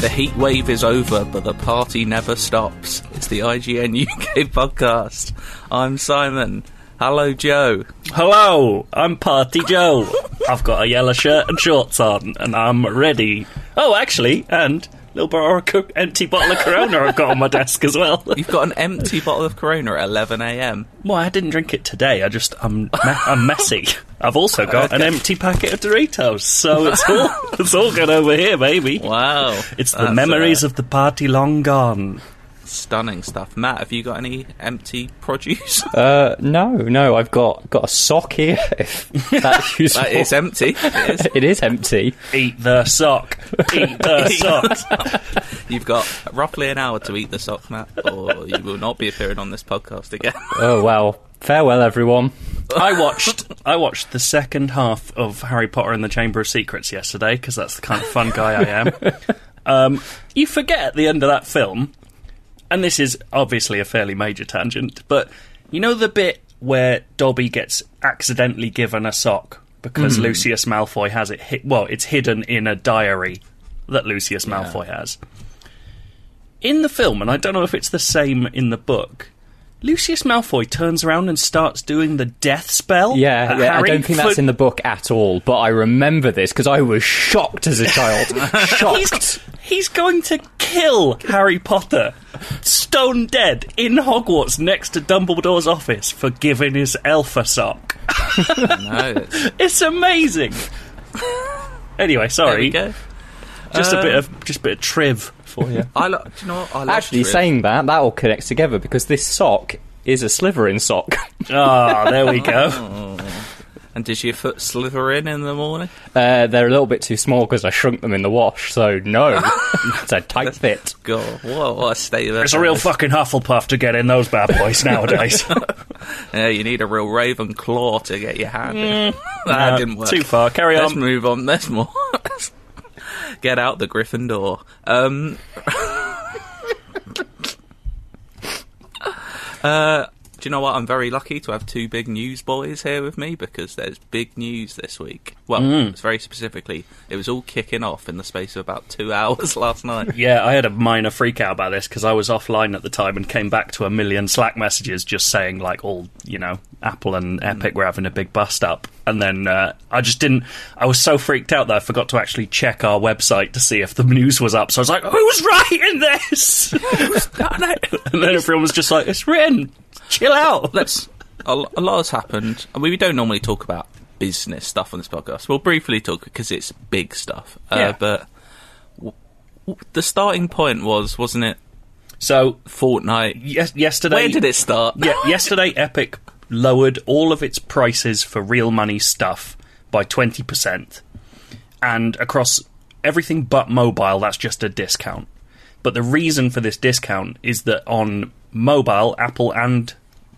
The heat wave is over, but the party never stops. It's the IGN UK podcast. I'm Simon. Hello, Joe. Hello, I'm Party Joe. I've got a yellow shirt and shorts on, and I'm ready. Oh, actually, and little bar of co- empty bottle of Corona I've got on my desk as well. You've got an empty bottle of Corona at 11 a.m. Well, I didn't drink it today. I just I'm me- I'm messy. I've also got an empty packet of Doritos, so it's all it's all good over here, baby. Wow. It's the That's, memories uh, of the party long gone. Stunning stuff. Matt, have you got any empty produce? Uh, no, no, I've got got a sock here. If that's useful. that is empty. It is. it is empty. Eat the sock. Eat the sock. You've got roughly an hour to eat the sock, Matt, or you will not be appearing on this podcast again. Oh well. Farewell, everyone. I watched I watched the second half of Harry Potter and the Chamber of Secrets yesterday because that's the kind of fun guy I am. Um, you forget at the end of that film, and this is obviously a fairly major tangent, but you know the bit where Dobby gets accidentally given a sock because hmm. Lucius Malfoy has it. Hi- well, it's hidden in a diary that Lucius Malfoy has. In the film, and I don't know if it's the same in the book. Lucius Malfoy turns around and starts doing the death spell. Yeah, yeah. I don't think that's in the book at all, but I remember this because I was shocked as a child. shocked. He's, he's going to kill Harry Potter, stone dead, in Hogwarts next to Dumbledore's office for giving his elf a sock. no, it's- It's amazing. Anyway, there we sorry, go. just a Um, bit of just a bit of triv for you. I lo- do you know what? I love Actually, Triv. saying that, that all connects together because this sock is a Slytherin sock. Ah, there we go. And does your foot slither in in the morning? Uh, they're a little bit too small because I shrunk them in the wash, so no. it's a tight fit. God, what, what a state of It's a real fucking Hufflepuff to get in those bad boys nowadays. Yeah, you need a real Ravenclaw to get your hand in. that Uh, didn't work. Too far. Carry Let's on. move on. There's more. Get out the Gryffindor. Um, uh, do you know what? I'm very lucky to have two big news boys here with me because there's big news this week. Well, Mm. it's very specifically, it was all kicking off in the space of about two hours last night. Yeah, I had a minor freak out about this because I was offline at the time and came back to a million Slack messages just saying like all you know Apple and Epic were having a big bust up, and then uh, I just didn't. I was so freaked out that I forgot to actually check our website to see if the news was up. So I was like, "Who's writing this?" and then everyone was just like, "It's written. Chill out." let's. A, a lot has happened. I mean, we don't normally talk about business stuff on this podcast. We'll briefly talk because it's big stuff. Uh, Yeah. But w- w- the starting point was, wasn't it? So Fortnite. yes, yesterday, Where did it start? yeah, yesterday Epic lowered all of its prices for real money stuff by 20%. And across everything but mobile, that's just a discount. But the reason for this discount is that on mobile, Apple and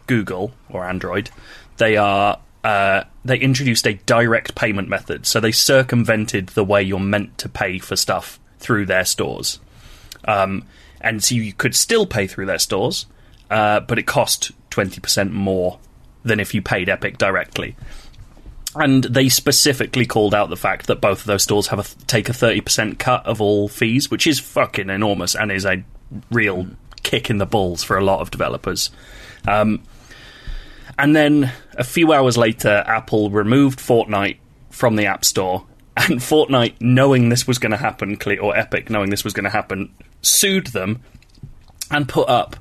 Google or Android, they are uh, they introduced a direct payment method. So they circumvented the way you're meant to pay for stuff through their stores. Um, and so you could still pay through their stores, uh, but it cost 20% more than if you paid Epic directly. And they specifically called out the fact that both of those stores have a take a 30% cut of all fees, which is fucking enormous and is a real kick in the balls for a lot of developers. Um, and then a few hours later, Apple removed Fortnite from the App Store. And Fortnite, knowing this was going to happen, or Epic, knowing this was going to happen, sued them and put up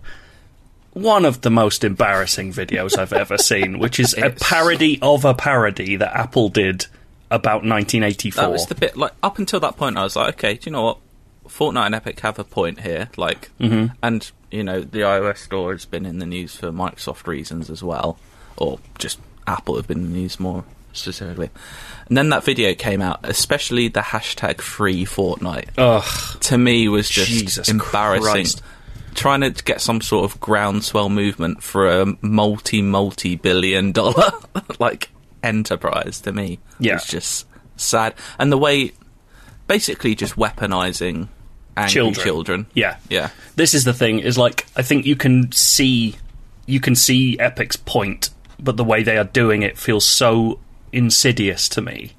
one of the most embarrassing videos I've ever seen, which is a parody of a parody that Apple did about 1984. That was the bit like up until that point. I was like, okay, do you know what? Fortnite and Epic have a point here. Like, Mm-hmm. and you know, the iOS store has been in the news for Microsoft reasons as well, or just Apple have been in the news more specifically. And then that video came out, especially the hashtag free Fortnite. Ugh. To me, was just Jesus embarrassing. Christ. Trying to get some sort of groundswell movement for a multi multi billion dollar like enterprise to me Yeah. was just sad. And the way, basically, just weaponizing angry Children. children. Yeah. Yeah. This is the thing, is like, I think you can see, you can see Epic's point, but the way they are doing it feels so insidious to me.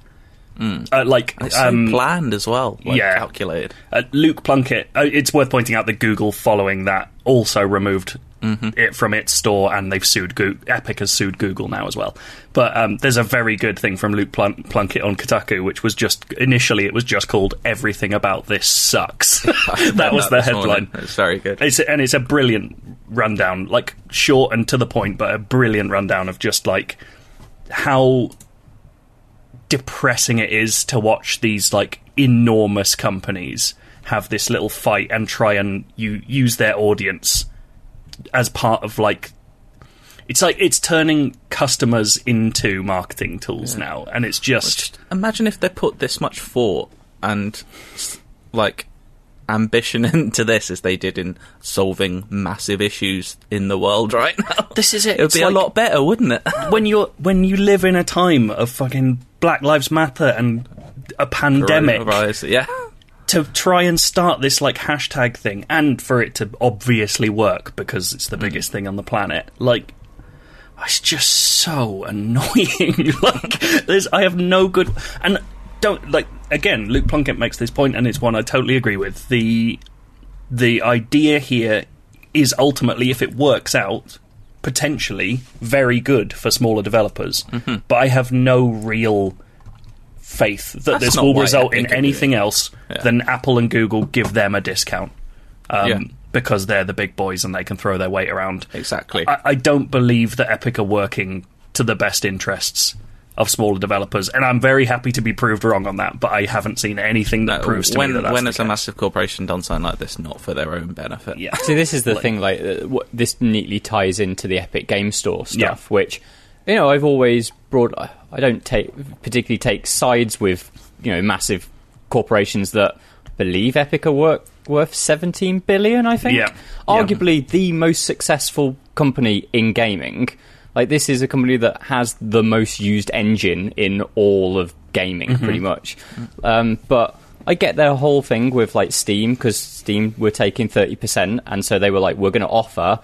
Uh, like, so um, planned as well. Like, yeah. calculated. Uh, Luke Plunkett. Uh, it's worth pointing out that Google, following that, also removed it from its store, and they've sued. Go- Epic has sued Google now as well. But um, there's a very good thing from Luke Plun- Plunkett on Kotaku, which was just initially it was just called "Everything About This Sucks." that was the headline. It's very good. It's and it's a brilliant rundown, like short and to the point, but a brilliant rundown of just like how depressing it is to watch these like enormous companies have this little fight and try and you use their audience as part of like it's like it's turning customers into marketing tools now and it's just Just imagine if they put this much thought and like ambition into this as they did in solving massive issues in the world right now. this is it It would be a lot better, wouldn't it? when you're when you live in a time of fucking Black Lives Matter and a pandemic yeah. To try and start this like hashtag thing and for it to obviously work because it's the hmm. biggest thing on the planet like it's just so annoying. Like there's i have no good and don't like again luke plunkett makes this point and it's one i totally agree with. The the idea here is ultimately if it works out potentially very good for smaller developers. Mm-hmm. But i have no real faith that That's this will result in anything else Yeah. than apple and google give them a discount um, Yeah. because they're the big boys and they can throw their weight around Exactly. I, I don't believe that epic are working to the best interests of smaller developers and i'm very happy to be proved wrong on that but i haven't seen anything that No, proves to when me that that's when has a massive corporation done something like this not for their own benefit? yeah So this is the Like- thing. Like, uh, what, this neatly ties into the Epic Game Store stuff, Yeah. which you know I've always brought. I don't take particularly take sides with you know massive corporations that believe Epic are work, worth seventeen billion. I think, Yeah. arguably the most successful company in gaming. Like this is a company that has the most used engine in all of gaming, Mm-hmm. pretty much. Um, but I get their whole thing with like Steam because Steam were taking thirty percent, and so they were like, we're going to offer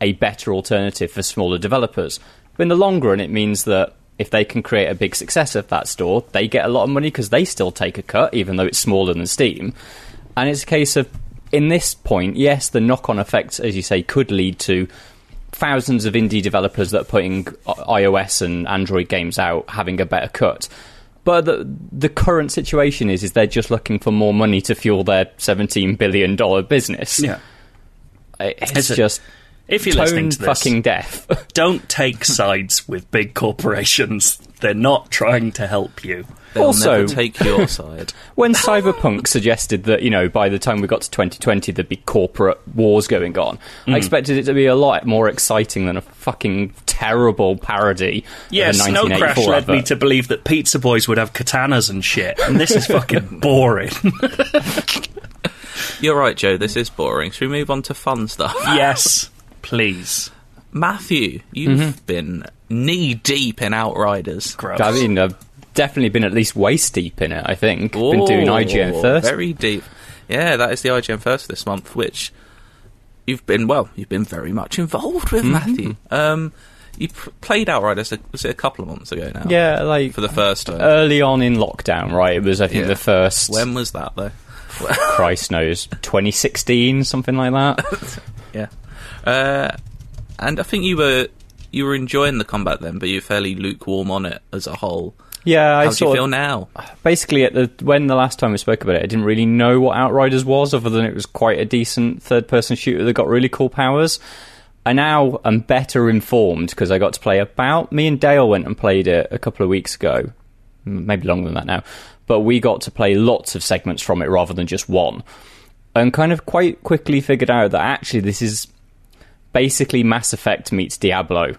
a better alternative for smaller developers. But in the long run, it means that if they can create a big success of that store, they get a lot of money because they still take a cut, even though it's smaller than Steam. And it's a case of, in this point, yes, the knock on effects, as you say, could lead to thousands of indie developers that are putting iOS and Android games out having a better cut. But the the current situation is is they're just looking for more money to fuel their seventeen billion dollar business. yeah it's, It's a- just if you're tone listening to this fucking deaf. don't take sides with big corporations they're not trying to help you They'll Also- never take your side. when Cyberpunk suggested that, you know, by the time we got to 2020, there'd be corporate wars going on, Mm. I expected it to be a lot more exciting than a fucking terrible parody. Yeah, of a Snow Crash 1984 led me to believe that pizza boys would have katanas and shit, and this is fucking boring. You're right, Joe. This is boring. Should we move on to fun stuff? yes, please. Matthew, you've been knee deep in Outriders. Gross. I mean, I've definitely been at least waist deep in it, I think. Been doing Ooh, IGN first. Very deep. Yeah, that is the IGN first this month, which you've been well. You've been very much involved Mm-hmm. with Matthew. Um, you pr- played Outriders. a- Was it a couple of months ago now? Yeah, like for the first time. early on in lockdown, right? It was, I think, Yeah. the first. when was that though? Christ knows, 2016, something like that. Yeah, uh, and I think you were you were enjoying the combat then, but you're fairly lukewarm on it as a whole. Yeah, I How do you feel now? basically at the when the last time we spoke about it, I didn't really know what Outriders was, other than it was quite a decent third-person shooter that got really cool powers. I now am better informed because I got to play about. Me and Dale went and played it a couple of weeks ago, maybe longer than that now. But we got to play lots of segments from it rather than just one, and kind of quite quickly figured out that actually this is basically Mass Effect meets Diablo.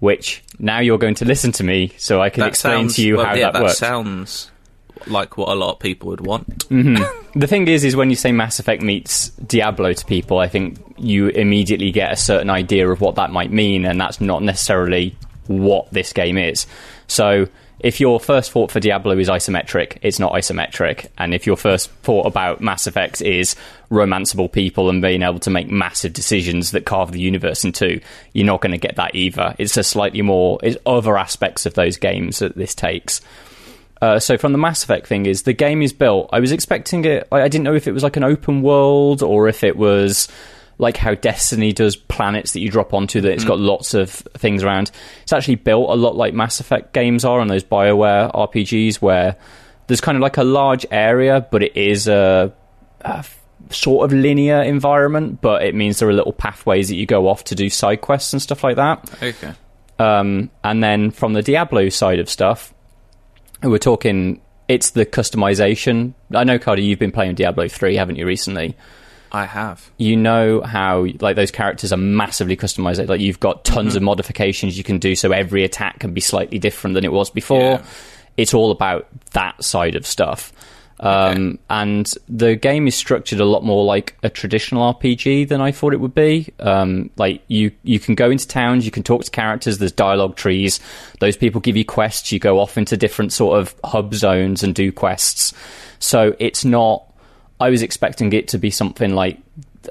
Which now you're going to listen to me so I can That explain sounds- to you well, how yeah, that, that works. sounds like what a lot of people would want. Mm-hmm. The thing is, is when you say Mass Effect meets Diablo to people, I think you immediately get a certain idea of what that might mean, and that's not necessarily what this game is. So, if your first thought for Diablo is isometric, it's not isometric. And if your first thought about Mass Effect is romanceable people and being able to make massive decisions that carve the universe in two, you're not going to get that either. It's a slightly more, it's other aspects of those games that this takes. Uh, so from the Mass Effect thing is the game is built. I was expecting it. I, I didn't know if it was like an open world or if it was like how Destiny does planets that you drop onto. That it's got lots of things around. It's actually built a lot like Mass Effect games are on those Bioware RPGs, where there's kind of like a large area, but it is a sort of linear environment. But it means there are little pathways that you go off to do side quests and stuff like that. Okay. Um, and then from the Diablo side of stuff, we're talking. It's the customization. I know, Cardy, you've been playing Diablo three, haven't you, recently? I have. You know how like those characters are massively customized. Like you've got tons of modifications you can do, so every attack can be slightly different than it was before. Yeah. It's all about that side of stuff. Um, And the game is structured a lot more like a traditional RPG than I thought it would be. Um, like you, you can go into towns, you can talk to characters. There's dialogue trees. Those people give you quests. You go off into different sort of hub zones and do quests. So it's not. I was expecting it to be something like.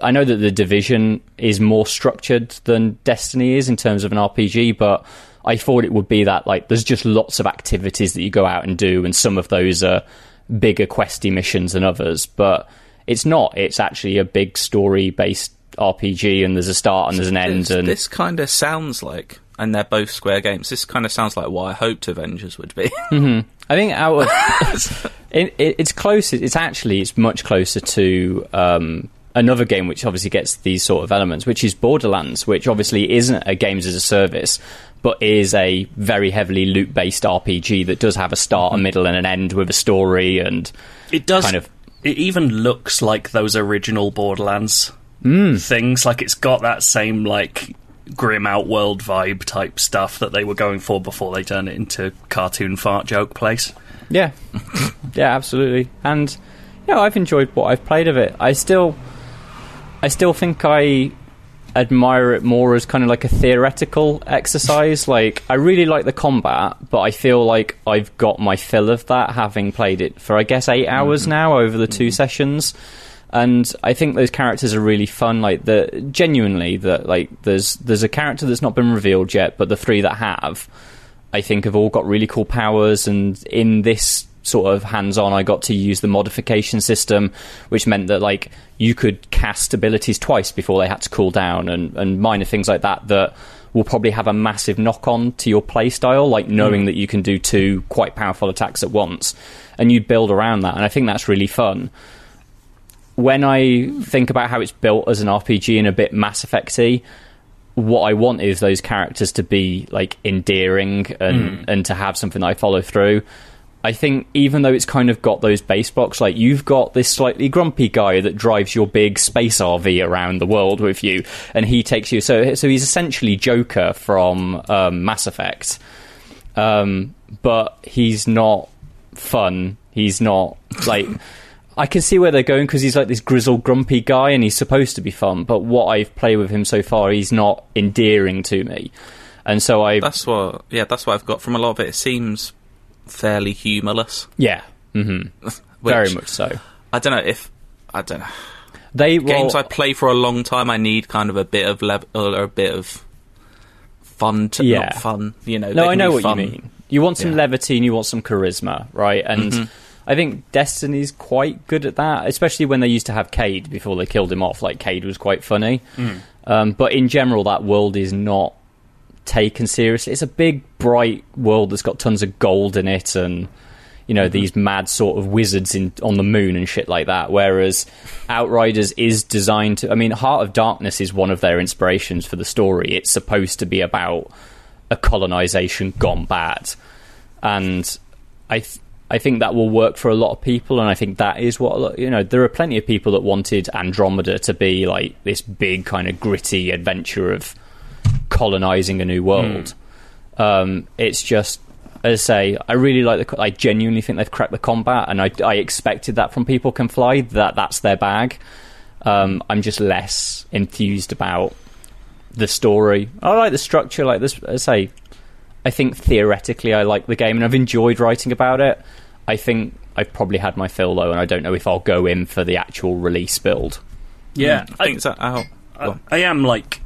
I know that the division is more structured than Destiny is in terms of an RPG, but I thought it would be that like there's just lots of activities that you go out and do, and some of those are bigger questy missions than others. But it's not. It's actually a big story based RPG, and there's a start and there's an end. This, And this kind of sounds like, and they're both Square games. This kind of sounds like what I hoped Avengers would be. Mm-hmm. I think out of it, it, it's close. It's actually it's much closer to um, another game which obviously gets these sort of elements, which is Borderlands, which obviously isn't a games as a service, but is a very heavily loot based RPG that does have a start, a middle, and an end with a story and It does. kind of It even looks like those original Borderlands Hmm. things. Like it's got that same like grim outworld vibe type stuff that they were going for before they turned it into cartoon fart joke place. Yeah, yeah, absolutely. And you know, I've enjoyed what I've played of it. I still, I still think I admire it more as kind of like a theoretical exercise. Like I really like the combat, but I feel like I've got my fill of that having played it for I guess eight hours mm. now over the 2 mm-hmm. sessions. And I think those characters are really fun. Like the genuinely that like there's there's a character that's not been revealed yet, but the three that have, I think have all got really cool powers. And in this sort of hands-on, I got to use the modification system, which meant that like you could cast abilities twice before they had to cool down, and and minor things like that that will probably have a massive knock-on to your playstyle, like hmm. knowing that you can do two quite powerful attacks at once, and you build around that. And I think that's really fun when I think about how it's built as an RPG and a bit Mass Effecty, what I want is those characters to be like endearing and and to have something that I follow through. I think even though it's kind of got those base blocks, like you've got this slightly grumpy guy that drives your big space RV around the world with you, and he takes you. So so he's essentially Joker from um, Mass Effect, um, but he's not fun. He's not like. I can see where they're going because he's like this grizzled, grumpy guy, and he's supposed to be fun. But what I've played with him so far, he's not endearing to me, and so I, that's what, yeah, that's what I've got from a lot of it. It seems fairly humorless. yeah, hmm which very much so. I don't know if I don't know. They Games I play for a long time, I need kind of a bit of lev- or a bit of fun. To, Yeah. not fun. You know. No, I know what fun. you mean. You want some Yeah. levity and you want some charisma, right? And Mm-hmm. I think Destiny's quite good at that, especially when they used to have Cayde before they killed him off. Like Cayde was quite funny, Mm. um, but in general, that world is not taken seriously. It's a big, bright world that's got tons of gold in it, and you know these mad sort of wizards in on the moon and shit like that. Whereas Outriders is designed to. I mean, Heart of Darkness is one of their inspirations for the story. It's supposed to be about a colonization gone bad, and I. Th- I think that will work for a lot of people, and I think that is what you know. There are plenty of people that wanted Andromeda to be like this big kind of gritty adventure of colonizing a new world. Um, it's just, as I say, I really like the. I genuinely think they've cracked the combat, and I, I expected that from People Can Fly. That that's their bag. Um, I'm just less enthused about the story. I like the structure. Like this, as I say, I think theoretically I like the game, and I've enjoyed writing about it. I think I've probably had my fill though, and I don't know if I'll go in for the actual release build. Yeah, hmm. I think so. Oh, I, I am like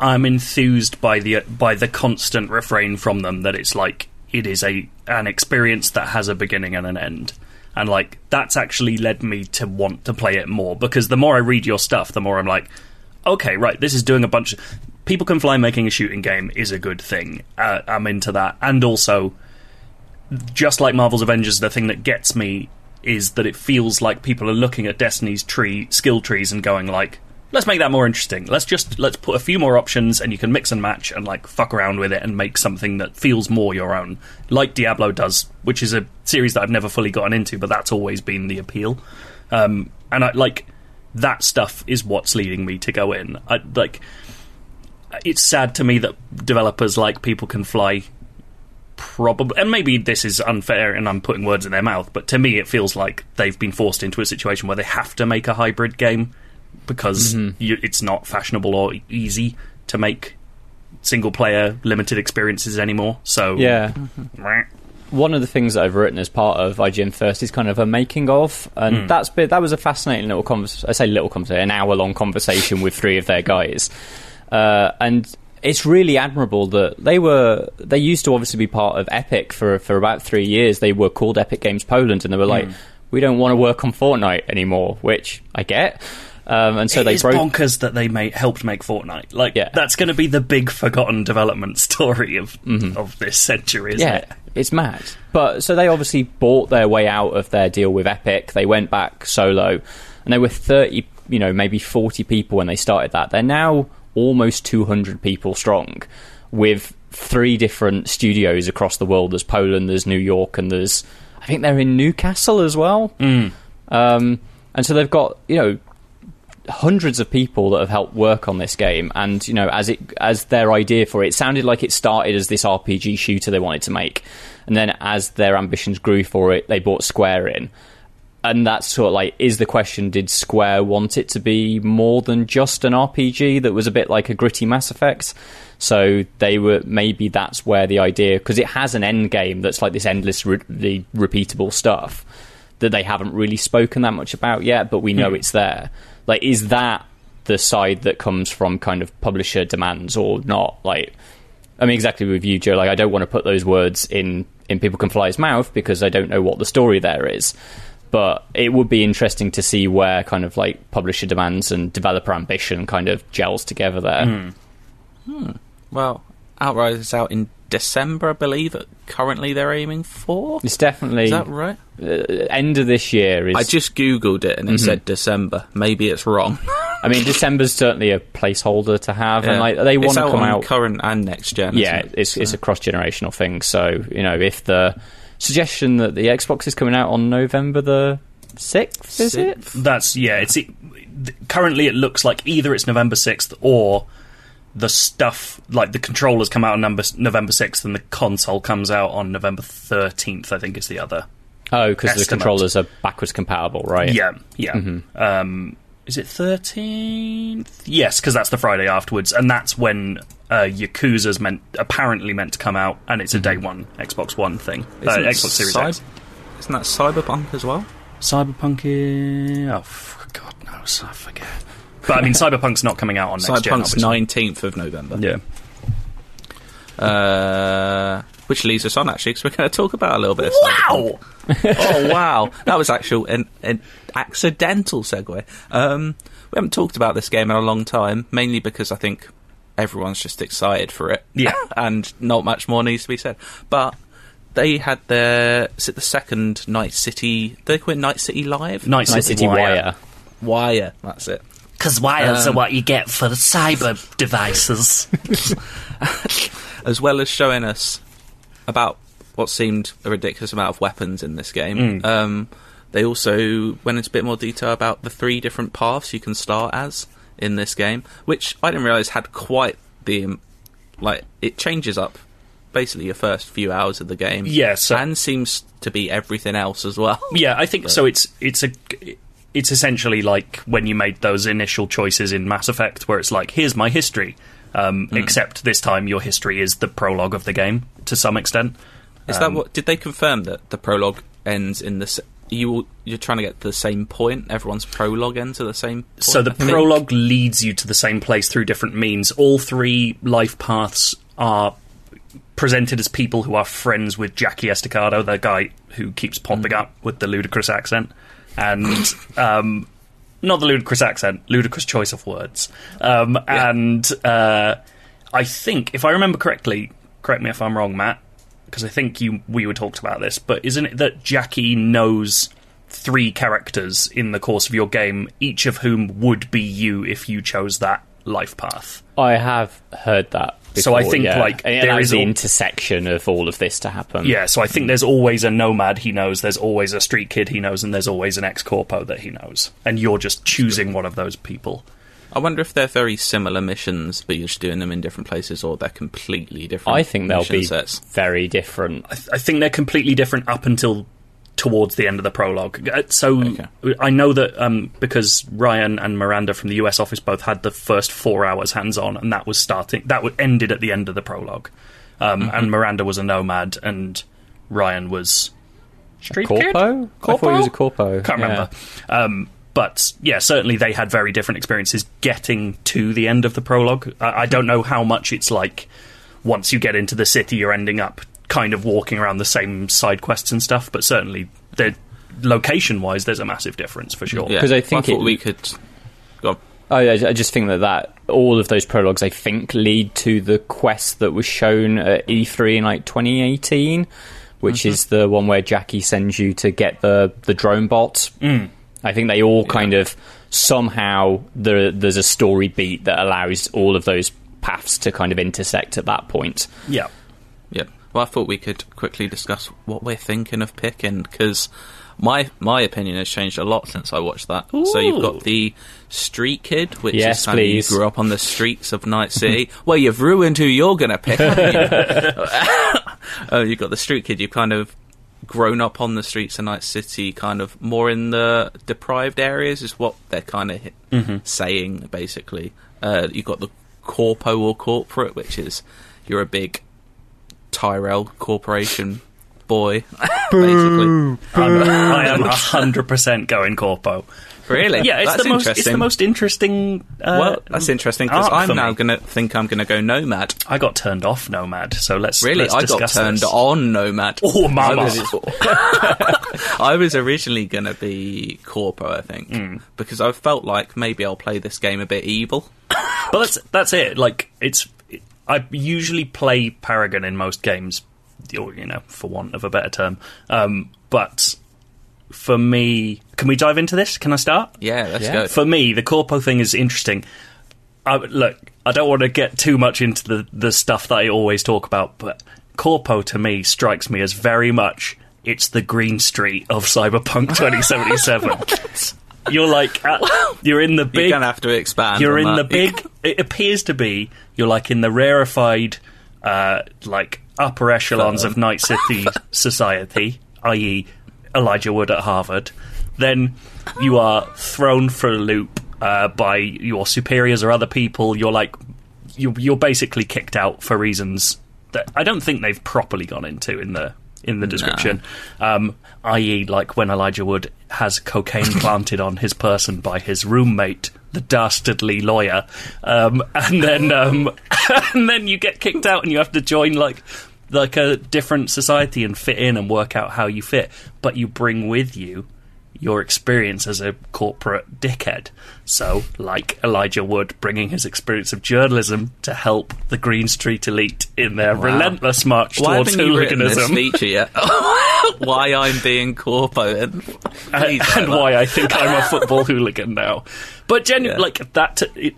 I'm enthused by the by the constant refrain from them that it's like it is a an experience that has a beginning and an end. And like that's actually led me to want to play it more because the more I read your stuff, the more I'm like, okay, right, this is doing a bunch. Of, People can fly. Making a shooting game is a good thing. Uh, I'm into that, and also just like Marvel's Avengers, the thing that gets me is that it feels like people are looking at Destiny's tree skill trees and going like, let's make that more interesting. Let's just let's put a few more options and you can mix and match and like fuck around with it and make something that feels more your own, like Diablo does, which is a series that I've never fully gotten into, but that's always been the appeal. Um, and I like that stuff is what's leading me to go in. I like. It's sad to me that developers like People Can Fly probably and maybe this is unfair and I'm putting words in their mouth, but to me it feels like they've been forced into a situation where they have to make a hybrid game because mm-hmm. you, it's not fashionable or easy to make single player limited experiences anymore. So Yeah. Mm-hmm. meh. one of the things that I've written as part of IGN First is kind of a making of, and mm. that's been, that was a fascinating little conversation. I say little conversation, an hour long conversation with three of their guys, uh, and it's really admirable that they were they used to obviously be part of Epic for for about three years. They were called Epic Games Poland, and they were like, we don't want to work on Fortnite anymore, which I get. Um, and so It they broke. bonkers that they made, helped make Fortnite. Like Yeah. that's going to be the big forgotten development story of of this century, isn't yeah, it? it's mad. But so they obviously bought their way out of their deal with Epic. They went back solo, and they were thirty, you know, maybe forty people when they started that. They're now almost two hundred people strong, with three different studios across the world. There's Poland, there's New York, and there's I think they're in Newcastle as well. Um, and so they've got you know hundreds of people that have helped work on this game and you know as it as their idea for it, it sounded like it started as this RPG shooter they wanted to make and then as their ambitions grew for it they bought Square in and that's sort of like is the question did Square want it to be more than just an RPG that was a bit like a gritty Mass Effect so they were maybe that's where the idea because it has an end game that's like this endlessly repeatable stuff that they haven't really spoken that much about yet, but we know hmm. it's there. Like, is that the side that comes from kind of publisher demands or not? Like, I mean, exactly with you, Joe. Like, I don't want to put those words in in People Can Fly's mouth because I don't know what the story there is. But it would be interesting to see where kind of like publisher demands and developer ambition kind of gels together there. Hmm. Hmm. well, Outriders is out in December, I believe. Currently, they're aiming for. It's definitely Is that right? uh, end of this year. Is I just googled it and it mm-hmm. said December. Maybe it's wrong. I mean, December's certainly a placeholder to have, and like they want to come on out current and next gen. yeah, it? it's it's a cross generational thing. So you know, if the suggestion that the Xbox is coming out on November the sixth, is it? That's yeah. It's it, currently it looks like either it's November sixth or the stuff like the controllers come out on number, November sixth and the console comes out on November thirteenth. I think is the other. Oh, because the controllers are backwards compatible, right? Yeah, yeah. Um, is it thirteenth? Yes, because that's the Friday afterwards, and that's when uh, Yakuza's meant apparently meant to come out, and it's a day one Xbox One thing. Uh, Isn't Xbox Series Cy- X. Isn't that Cyberpunk as well? Cyberpunk. is- Oh God, knows? I forget. But I mean, Cyberpunk's not coming out on next. Cyberpunk's nineteenth of November. Yeah. Uh, which leads us on actually, because we're going to talk about a little bit. Of Wow! Oh wow, that was actual an, an accidental segue. Um, we haven't talked about this game in a long time, mainly because I think everyone's just excited for it. Yeah. and not much more needs to be said. But they had their is it the second Night City? Did they call it Night City Live? Night Night City Wire. Wire. That's it. Because wires Um, are what you get for the cyber devices. as well as showing us about what seemed a ridiculous amount of weapons in this game. Um, they also went into a bit more detail about the three different paths you can start as in this game, which I didn't realize had quite the um, like it changes up basically your first few hours of the game. Yeah, so- and seems to be everything else as well. Yeah, I think so. It's it's a it's essentially like when you made those initial choices in Mass Effect, where it's like, here's my history. Um, Except this time, your history is the prologue of the game to some extent. Is Um, that what? Did they confirm that the prologue ends in the? You you're trying to get to the same point. Everyone's prologue ends at the same. Point, So the I think? prologue leads you to the same place through different means. All three life paths are presented as people who are friends with Jackie Estacado, the guy who keeps popping up with the ludicrous accent, and um, not the ludicrous accent, ludicrous choice of words. Um, And uh, I think, if I remember correctly, correct me if I'm wrong, Matt, because I think you we were talked about this, but isn't it that Jackie knows three characters in the course of your game, each of whom would be you if you chose that life path? I have heard that. So I think, yeah. like, and there that is is the all- intersection of all of this to happen. Yeah, so I think hmm. there's always a nomad he knows, there's always a street kid he knows, and there's always an ex corpo that he knows. And you're just choosing one of those people. I wonder if they're very similar missions, but you're just doing them in different places, or they're completely different. I think they'll be sets. very different. I, th- I think they're completely different up until towards the end of the prologue. Uh, So Okay. I know that um, because Ryan and Miranda from the US office both had the first four hours hands on, and that was starting that ended at the end of the prologue. Um, Mm-hmm. And Miranda was a nomad, and Ryan was street Corpo? kid? I thought he was a corpo. Can't yeah. remember. Um, but yeah, certainly they had very different experiences getting to the end of the prologue. I, I don't know how much it's like once you get into the city, you're ending up kind of walking around the same side quests and stuff. But certainly, they're- location-wise, there's a massive difference for sure. Yeah, 'Cause I Well, think thought it- we could. Go. Oh, I, I just think that, that all of those prologues, I think, lead to the quest that was shown at E3 in like 2018, which Mm-hmm. is the one where Jackie sends you to get the the drone bot. Mm. I think they all kind of somehow there, there's a story beat that allows all of those paths to kind of intersect at that point. Yeah. Yeah. Well, I thought we could quickly discuss what we're thinking of picking because my my opinion has changed a lot since I watched that. So you've got the Street Kid, which Yes, is kind of you grew up on the streets of Night City. well, you've ruined who you're going to pick. you? oh, you've got the Street Kid. You've kind of grown up on the streets of Night City, kind of more in the deprived areas, is what they're kind of hi- saying, basically. Uh, you've got the corpo or corporate, which is you're a big Tyrell Corporation boy, basically. I'm, I am hundred percent going corpo. Really? Yeah, it's That's the most. It's interesting. the most interesting. Uh, Well, that's interesting because I'm now me. going to think I'm going to go Nomad. I got turned off Nomad, so let's Really, let's I got turned this. on Nomad. Oh, mama. I was, I was originally going to be Corpo, I think, Hmm. because I felt like maybe I'll play this game a bit evil. But that's that's it. Like it's. I usually play Paragon in most games, or you know, for want of a better term. Um, but for me, can we dive into this? Can I start? Yeah, let's Yeah. go. For me, the corpo thing is interesting. I, look, I don't want to get too much into the the stuff that I always talk about, but corpo to me strikes me as very much it's the Green Street of Cyberpunk 2077. you're like at, you're in the big. You're big going to have to expand. you're on in the big. It appears to be you're like in the rarefied, uh, like upper echelons of Night City society, i.e., Elijah Wood at Harvard. Then you are thrown for a loop uh, by your superiors or other people. You're like you, you're basically kicked out for reasons that I don't think they've properly gone into in the in the description, um, i.e., like when Elijah Wood has cocaine planted on his person by his roommate, the dastardly lawyer, um, and then um, and then you get kicked out and you have to join like like a different society and fit in and work out how you fit, but you bring with you your experience as a corporate dickhead. So, like Elijah Wood bringing his experience of journalism to help the Green Street elite in their Wow. relentless march Why towards haven't you written this hooliganism. feature yet? why I'm being corpo and, and, and why I think I'm a football hooligan now. But genuinely, Yeah. like that, to, it,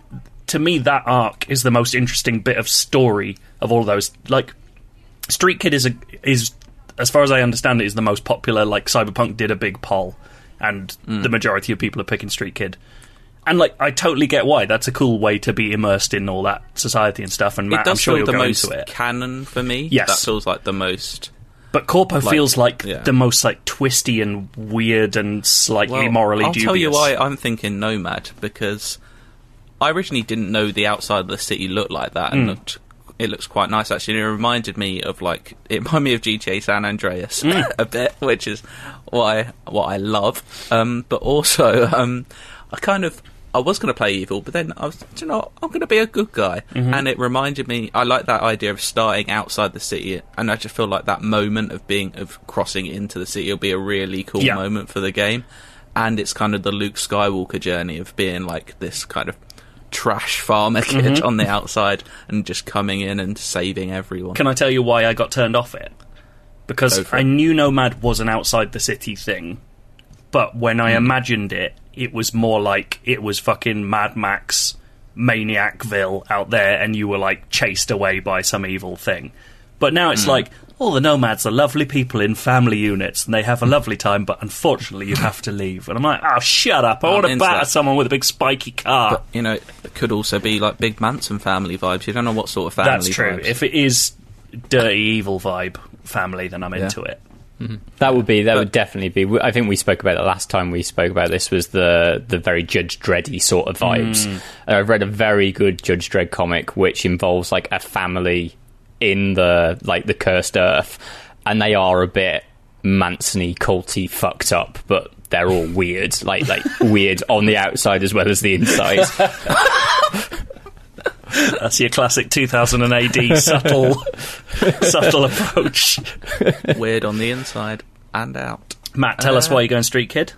to me, that arc is the most interesting bit of story of all those. Like, Street Kid is a is, as far as I understand it, is the most popular. Like, Cyberpunk did a big poll, and Mm. the majority of people are picking Street Kid. And like, I totally get why. That's a cool way to be immersed in all that society and stuff. And Matt, I'm sure you'll the go most into it. canon for me. Yes. that feels like the most. But Corpo feels like yeah. the most like twisty and weird and slightly Well, morally I'll dubious. tell you why I'm thinking Nomad because I originally didn't know the outside of the city looked like that, and looked, it looks quite nice actually. It reminded me of like it reminded me of GTA San Andreas Hmm. a bit, which is what I what I love. Um, but also, um, I kind of. I was going to play evil, but then I was Do you know I'm going to be a good guy, Mm-hmm. and it reminded me. I like that idea of starting outside the city, and I just feel like that moment of being of crossing into the city will be a really cool Yeah. moment for the game, and it's kind of the Luke Skywalker journey of being like this kind of trash farmer kid Mm-hmm. on the outside and just coming in and saving everyone. Can I tell you why I got turned off it? Because I knew Nomad was an outside the city thing, but when. I imagined it, it was more like it was fucking Mad Max Maniacville out there, and you were like chased away by some evil thing. But now it's like all the nomads are lovely people in family units, and they have a lovely time. But unfortunately, you have to leave. And I'm like, oh, shut up! I I'm want to into batter that. someone with a big spiky car. but you know, it could also be like big Manson family vibes. You don't know what sort of family. That's true. vibes. If it is dirty evil vibe family, then I'm into it. That would be that But- would definitely be. I think we spoke about it last time we spoke about this was the the very Judge Dreddy sort of vibes. Mm. Uh, I've read a very good Judge Dredd comic which involves like a family in the like the cursed earth, and they are a bit Mansony, culty, fucked up, but they're all weird, like like weird on the outside as well as the inside. That's your classic 2000 AD subtle, subtle approach. Weird on the inside and out. Matt, tell Uh, us why you're going Street Kid.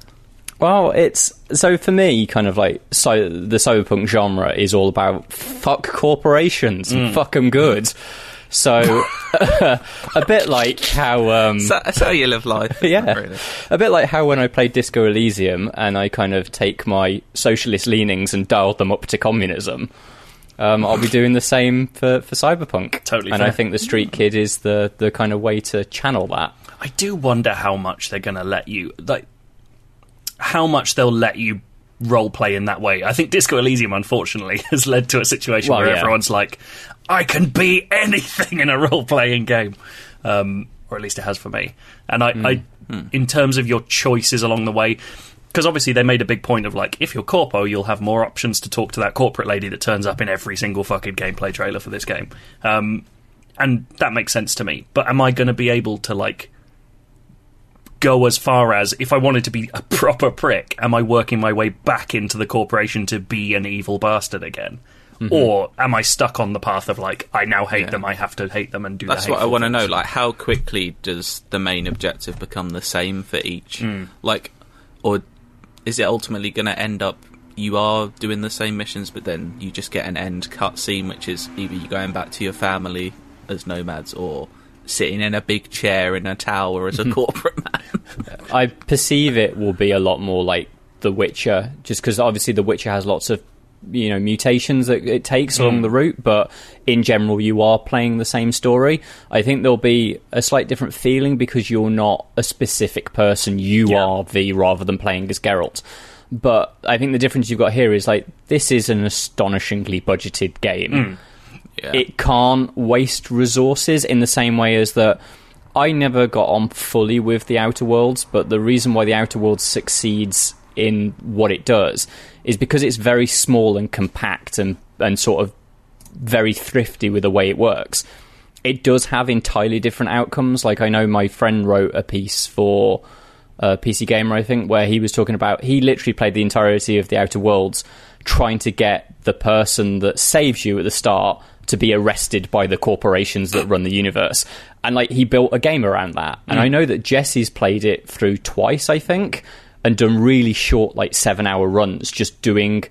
Well, it's so for me, kind of like so the cyberpunk genre is all about fuck corporations Mm. and fuck them good. So a bit like how um, So, that's how you live life. yeah, really. a bit like how when I played Disco Elysium and I kind of take my socialist leanings and dialed them up to communism. Um, I'll be doing the same for, for cyberpunk. Totally and fair. I think the Street Kid is the the kind of way to channel that. I do wonder how much they're going to let you, like, how much they'll let you role play in that way. I think Disco Elysium, unfortunately, has led to a situation Well, where yeah. everyone's like, I can be anything in a role playing game. Um, or at least it has for me. And I, I in terms of your choices along the way, because obviously they made a big point of like, if you're corpo, you'll have more options to talk to that corporate lady that turns up in every single fucking gameplay trailer for this game. Um, and that makes sense to me. But am I going to be able to like go as far as if I wanted to be a proper prick, am I working my way back into the corporation to be an evil bastard again? Or am I stuck on the path of like I now hate Yeah. them, I have to hate them and do that. That's what I want to know. Like, how quickly does the main objective become the same for each? Hmm. Like, or is it ultimately going to end up you are doing the same missions, but then you just get an end cutscene, which is either you going back to your family as nomads or sitting in a big chair in a tower as a mm-hmm. corporate man. I perceive it will be a lot more like The Witcher, just because obviously The Witcher has lots of you know mutations that it takes mm. along the route, but in general you are playing the same story. I think there'll be a slight different feeling because you're not a specific person; you Yeah. are V rather than playing as Geralt. But I think the difference you've got here is like this is an astonishingly budgeted game mm. Yeah. it can't waste resources in the same way as that I never got on fully with the Outer Worlds, but the reason why the Outer Worlds succeeds in what it does is because it's very small and compact and, and sort of very thrifty with the way it works. it does have entirely different outcomes. Like I know my friend wrote a piece for uh, PC Gamer, I think, where he was talking about he literally played the entirety of the Outer Worlds, trying to get the person that saves you at the start to be arrested by the corporations that run the universe. And like he built a game around that. And I mm. know that Jesse's played it through twice, I think, and done really short, like seven hour runs, just doing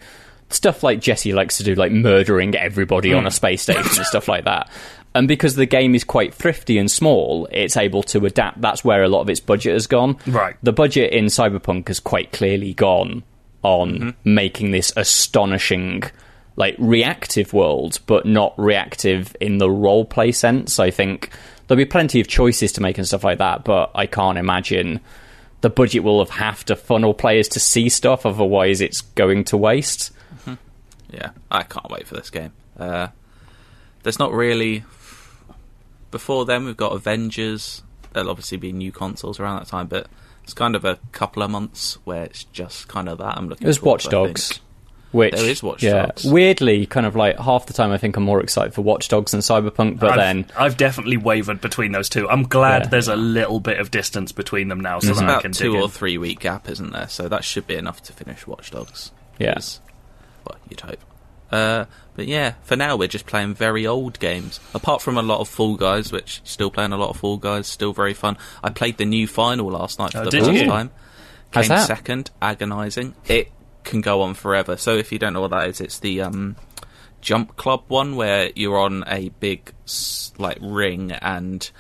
stuff like Jesse likes to do, like murdering everybody on a mm. space station and stuff like that. And because the game is quite thrifty and small, it's able to adapt. That's where a lot of its budget has gone. Right. The budget in Cyberpunk has quite clearly gone on mm-hmm. making this astonishing, like reactive world, but not reactive in the role play sense. I think there'll be plenty of choices to make and stuff like that, but I can't imagine the budget will have have to funnel players to see stuff, otherwise it's going to waste. Yeah, I can't wait for this game. Uh, there's not really. Before then, we've got Avengers. There'll obviously be new consoles around that time, but it's kind of a couple of months where it's just kind of that. I'm looking. There's forward Watch Dogs. Think. Which, There is Watch yeah, Dogs. Weirdly, kind of like half the time, I think I'm more excited for Watch Dogs than Cyberpunk. But I've, then, I've definitely wavered between those two. I'm glad Yeah. there's a little bit of distance between them now, so There's that I about can two dig or in. three week gap, isn't there? So that should be enough to finish Watch Dogs. Yeah. Well, you'd hope. Uh, but yeah, for now we're just playing very old games. Apart from a lot of Fall Guys, which still playing a lot of Fall Guys, still very fun. I played the new final last night for Oh, the first you? time. How's Came that? second, agonising. It can go on forever. So if you don't know what that is, it's the um, jump club one where you're on a big like ring and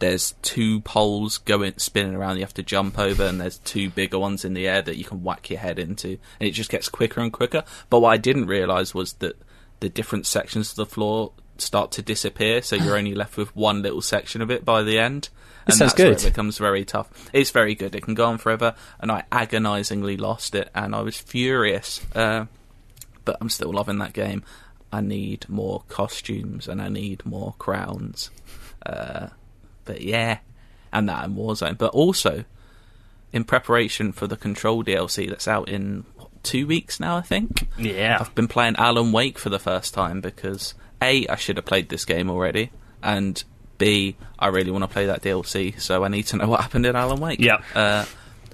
there's two poles going spinning around. You have to jump over and there's two bigger ones in the air that you can whack your head into. And it just gets quicker and quicker. But what i didn't realize was that the different sections of the floor start to disappear. So you're only left with one little section of it by the end and sounds that's where good. it becomes very tough it's very good it can go on forever and i agonizingly lost it and i was furious uh, but i'm still loving that game i need more costumes and i need more crowns uh, but yeah, and that in Warzone. But also, in preparation for the Control DLC that's out in what, two weeks now, I think. Yeah. I've been playing Alan Wake for the first time because A, I should have played this game already, and B, I really want to play that DLC, so I need to know what happened in Alan Wake. Yeah. Uh,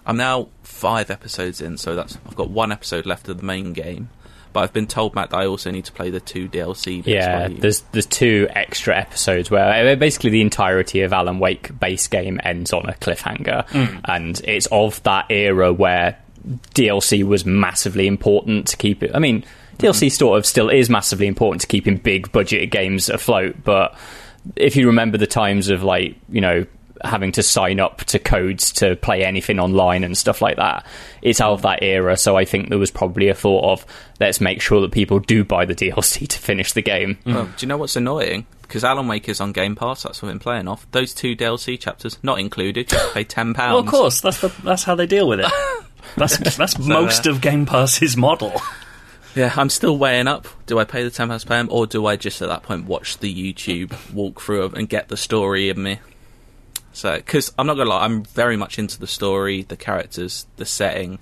I'm now five episodes in, so that's I've got one episode left of the main game. But I've been told, Matt, that I also need to play the two DLC yeah, there's there's two extra episodes where uh, basically the entirety of Alan Wake base game ends on a cliffhanger, and it's of that era where DLC was massively important to keep it. I mean, DLC sort of still is massively important to keeping big budget games afloat, but if you remember the times of like you know having to sign up to codes to play anything online and stuff like that it's out of that era so i think there was probably a thought of let's make sure that people do buy the dlc to finish the game mm. Well, do you know what's annoying? Because Alan Wake is on Game Pass, that's what I'm playing off. Those two DLC chapters, not included, you pay £10. Well, of course, that's the, that's how they deal with it. That's that's most uh, of Game Pass's model. Yeah, I'm still weighing up. Do I pay the £10 to play 'em, or do I just at that point watch the YouTube walkthrough and get the story in me? So, because I'm not going to lie, I'm very much into the story, the characters, the setting.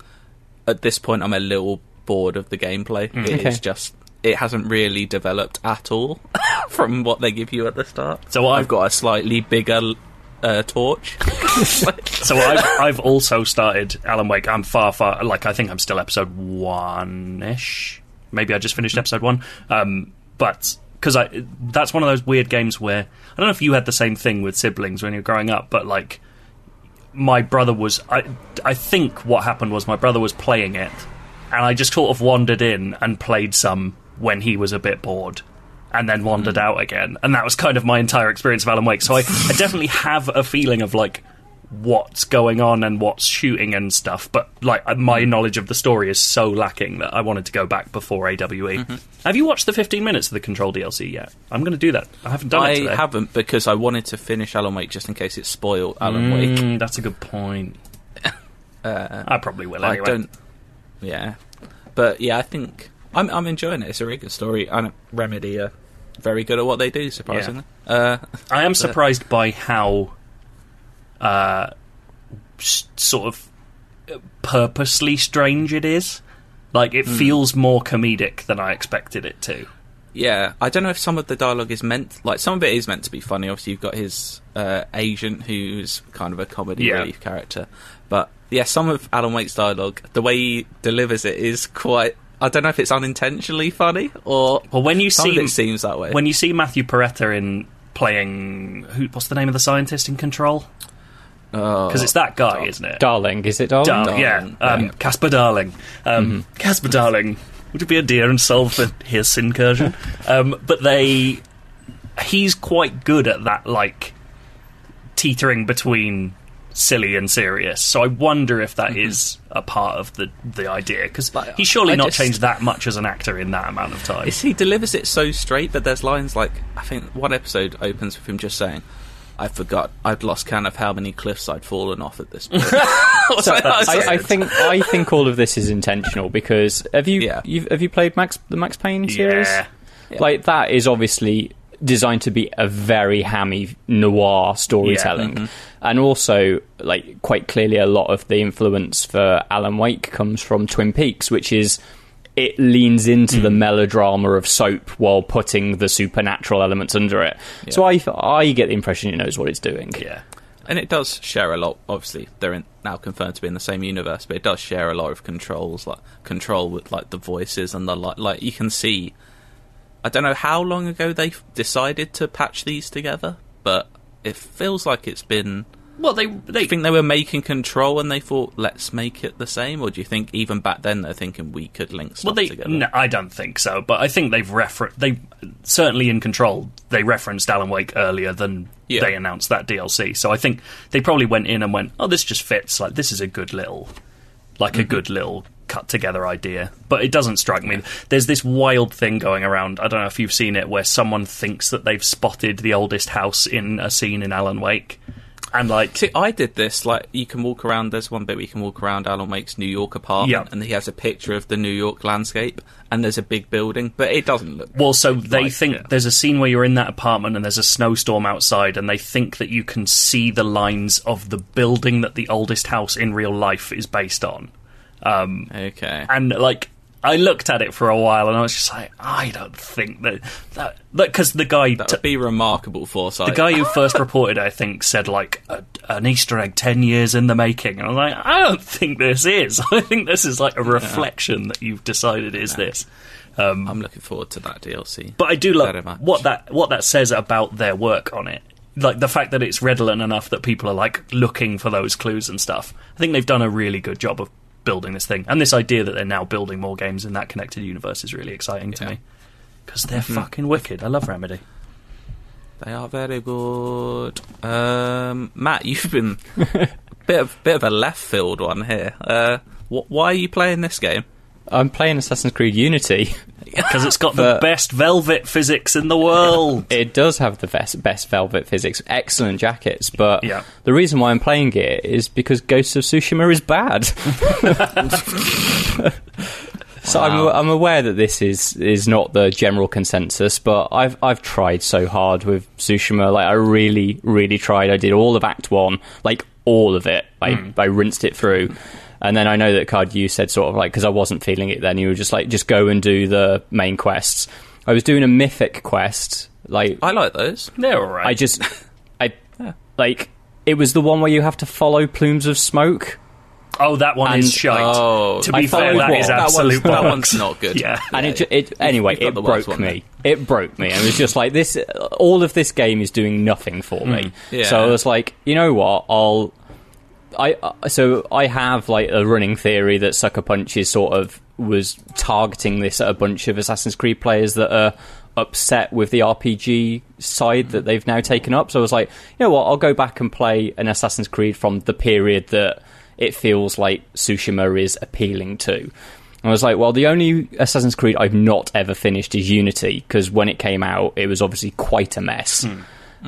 At this point, I'm a little bored of the gameplay. It Okay. is just. It hasn't really developed at all from what they give you at the start. So I've- I've got a slightly bigger uh, torch. So I've, I've also started Alan Wake. I'm far, far like I think I'm still episode one ish. Maybe I just finished episode one. Um, but because I that's one of those weird games where I don't know if you had the same thing with siblings when you were growing up, but like my brother was I I think what happened was my brother was playing it, and I just sort of wandered in and played some when he was a bit bored. And then wandered out again, and that was kind of my entire experience of Alan Wake. So I, I definitely have a feeling of like what's going on and what's shooting and stuff. But like uh, my knowledge of the story is so lacking that I wanted to go back before AWE. Have you watched the 15 minutes of the Control DLC yet? I'm going to do that. I haven't done it I today. haven't because I wanted to finish Alan Wake just in case it spoiled Alan Wake. Mm, that's a good point. I probably will anyway. I don't. Yeah, but yeah, I think I'm I'm enjoying it. It's a really good story, and Remedy are very good at what they do. Surprisingly, uh, I am surprised by how uh, sort of purposely strange it is. Like it feels more comedic than I expected it to. yeah, I don't know if some of the dialogue is meant like some of it is meant to be funny. Obviously, you've got his uh, agent who's kind of a comedy Yeah. relief character, but yeah, some of Alan Wake's dialogue, the way he delivers it is quite. I don't know if it's unintentionally funny or Well, when you see it seems that way. when you see Matthew Porretta in playing who, what's the name of the scientist in Control? Oh, Because it's that guy, isn't it? Darling, is it Darling? Darling, yeah, um. Casper Darling. Um, Casper Darling, would you be a dear and solve for his incursion? um, but they, he's quite good at that, like teetering between silly and serious. So I wonder if that is a part of the the idea because he's surely I not just- changed that much as an actor in that amount of time. Is he delivers it so straight, but there's lines like I think one episode opens with him just saying, "I forgot, I'd lost count of how many cliffs I'd fallen off at this point." So, I, I think I think all of this is intentional because have you Yeah. you've, have you played Max the Max Payne series? Yeah. Like that is obviously designed to be a very hammy noir storytelling, mm-hmm. and also like quite clearly a lot of the influence for Alan Wake comes from Twin Peaks, which is it leans into Mm. the melodrama of soap while putting the supernatural elements under it. So I I get the impression it knows what it's doing. yeah. and it does share a lot. Obviously, they're in, now confirmed to be in the same universe, but it does share a lot of controls, like control with like the voices and the like. Like you can see, I don't know how long ago they decided to patch these together, but it feels like it's been. Well, they Do they you think they were making control and they thought, let's make it the same, or do you think even back then they're thinking we could link stuff Well, they together? no, I don't think so, but I think they've refer they certainly in control. They referenced Alan Wake earlier than Yeah. they announced that DLC. So I think they probably went in and went, "Oh, this just fits. Like this is a good little, like Mm-hmm. a good little cut together idea." But it doesn't strike me. There's this wild thing going around. I don't know if you've seen it, where someone thinks that they've spotted the oldest house in a scene in Alan Wake, and like See, I did this. Like, you can walk around. There's one bit where you can walk around Alan Wake's New York apartment, Yeah. and he has a picture of the New York landscape, and there's a big building, but it doesn't look. Well, so they Right, think yeah. there's a scene where you're in that apartment and there's a snowstorm outside, and they think that you can see the lines of the building that the oldest house in real life is based on. Um, Okay. and like, I looked at it for a while, and I was just like, I don't think that that because the guy. That would be remarkable foresight. the guy who first reported, I think, said like a, an Easter egg ten years in the making, and I'm like, I don't think this is. I think this is like a reflection that you've decided is this. Um, I'm looking forward to that DLC. But I do love what that what that says about their work on it. Like the fact that it's redolent enough that people are like looking for those clues and stuff. I think they've done a really good job of building this thing, and this idea that they're now building more games in that connected universe is really exciting to Yeah. me because they're fucking wicked. I love Remedy. They are very good. Um, Matt, you've been bit of bit of a left field one here. Uh, wh- why are you playing this game? I'm playing Assassin's Creed Unity. Because it's got the best velvet physics in the world. It does have the best, best velvet physics, excellent jackets, but Yeah. the reason why I'm playing it is because Ghosts of Tsushima is bad. so I'm, I'm aware that this is is not the general consensus, but I've I've tried so hard with Tsushima. Like I really, really tried. I did all of Act One, like all of it. I hmm. I rinsed it through. And then I know that Card you said sort of like because I wasn't feeling it then you were just like just go and do the main quests. I was doing a mythic quest like I like those. They're all right. I just, I like it was the one where you have to follow plumes of smoke, oh, that one And- is shite. Oh, to be fair, followed that what? is That one's- absolute that one's not good. Yeah. and it, it anyway it broke one me. It broke me, and it was just like this. All of this game is doing nothing for me. yeah. So I was like, you know what? I'll. I uh, so I have like a running theory that Sucker Punch is sort of was targeting this at a bunch of Assassin's Creed players that are upset with the RPG side that they've now taken up. So I was like, you know what? I'll go back and play an Assassin's Creed from the period that it feels like Tsushima is appealing to. I was like, well, the only Assassin's Creed I've not ever finished is Unity because when it came out, it was obviously quite a mess.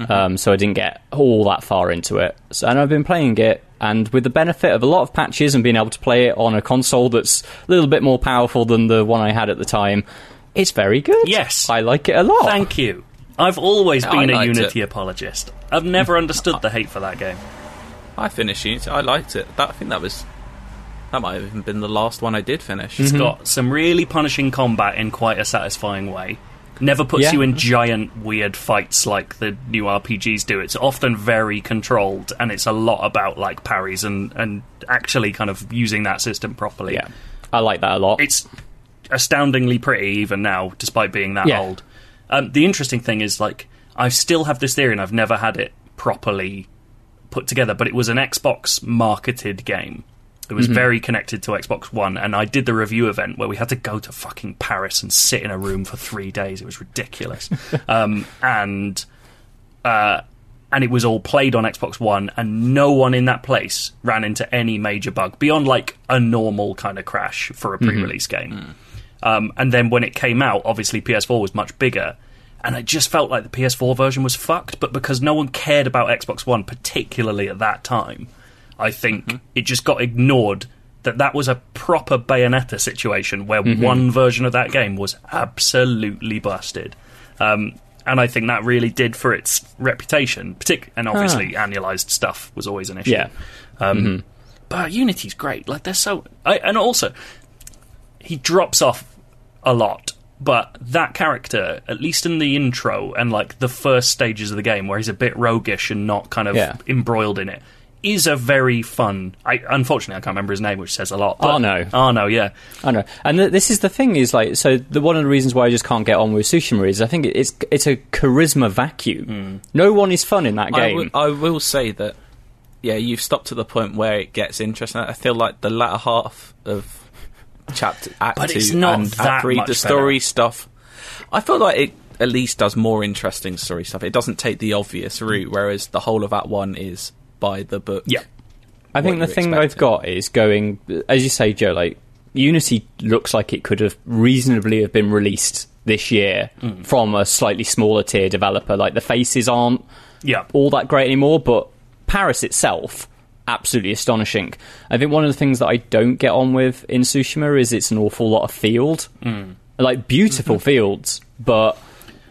Um, so I didn't get all that far into it. So, and I've been playing it, and with the benefit of a lot of patches and being able to play it on a console that's a little bit more powerful than the one I had at the time, it's very good. Yes. I like it a lot. Thank you. I've always been a Unity it. apologist. I've never understood the hate for that game. I finished Unity. I liked it. That, I think that was that might have even been the last one I did finish. It's got some really punishing combat in quite a satisfying way. Never puts Yeah. you in giant weird fights like the new RPGs do. It's often very controlled, and it's a lot about like parries and and actually kind of using that system properly. Yeah, I like that a lot. it's astoundingly pretty even now, despite being that Yeah. old. Um, the interesting thing is, like, I still have this theory, and I've never had it properly put together. But it was an Xbox marketed game. It was very connected to Xbox One, and I did the review event where we had to go to fucking Paris and sit in a room for three days. It was ridiculous, um, and uh, and it was all played on Xbox One, and no one in that place ran into any major bug beyond like a normal kind of crash for a pre-release game. Um, and then when it came out, obviously PS4 was much bigger, and I just felt like the PS4 version was fucked. But because no one cared about Xbox One, particularly at that time, I think it just got ignored. That that was a proper Bayonetta situation where one version of that game was absolutely busted. Um, and I think that really did for its reputation, partic- and obviously annualized stuff was always an issue. Yeah. Um, But Unity's great. Like they're so, I, and also he drops off a lot. But that character, at least in the intro and like the first stages of the game, where he's a bit roguish and not kind of Yeah. embroiled in it, is a very fun. I unfortunately I can't remember his name, which says a lot. But, Arno. Arno, yeah. I know, and th- this is the thing is like so. The one of the reasons why I just can't get on with Tsushima is I think it's it's a charisma vacuum. Hmm. No one is fun in that game. will- I will say that, yeah, you've stopped to the point where it gets interesting. I feel like the latter half of chapter Act But Two it's not and that Act Three, much the story better. stuff. I feel like it at least does more interesting story stuff. It doesn't take the obvious route, whereas the whole of Act One is by the book. Yeah. I think the thing I've got is going, as you say, Joe. Like Unity looks like it could have reasonably have been released this year Mm. from a slightly smaller tier developer. Like the faces aren't Yeah. all that great anymore, but Paris itself, absolutely astonishing. I think one of the things that I don't get on with in Tsushima is it's an awful lot of field, Mm. like beautiful Mm-hmm. fields, but.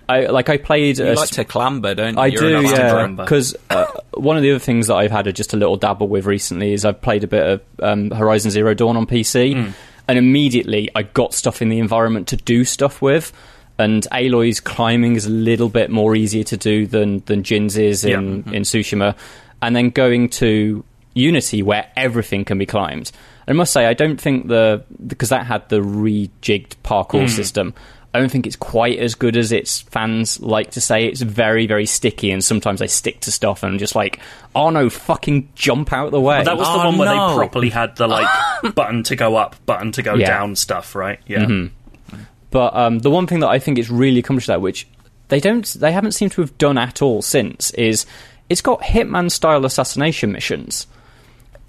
I, like I played You a like to clamber, don't you? I You're do, yeah. Because uh, one of the other things that I've had a, just a little dabble with recently is I've played a bit of um, Horizon Zero Dawn on PC, Hmm. and immediately I got stuff in the environment to do stuff with. And Aloy's climbing is a little bit more easier to do than than Jin's is in, Yeah. Mm-hmm. in Tsushima, and then going to Unity where everything can be climbed. I must say I don't think the because that had the rejigged parkour Hmm. system. I don't think it's quite as good as its fans like to say. It's very, very sticky, and sometimes I stick to stuff and I'm just like, oh no, fucking jump out the way. That was the Oh, one where no. they properly had the like button to go up, button to go Yeah. down stuff, right? Yeah. But um, the one thing that I think it's really accomplished that, which they don't, they haven't seemed to have done at all since, is it's got Hitman style assassination missions.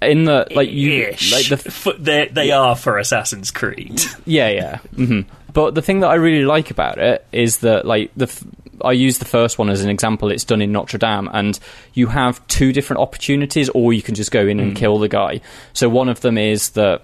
In the like you Ish. like the F- they they are for Assassin's Creed. Yeah, yeah. hmm But the thing that I really like about it is that, like, the f- I use the first one as an example. It's done in Notre Dame, and you have two different opportunities, or you can just go in and mm. kill the guy. So one of them is that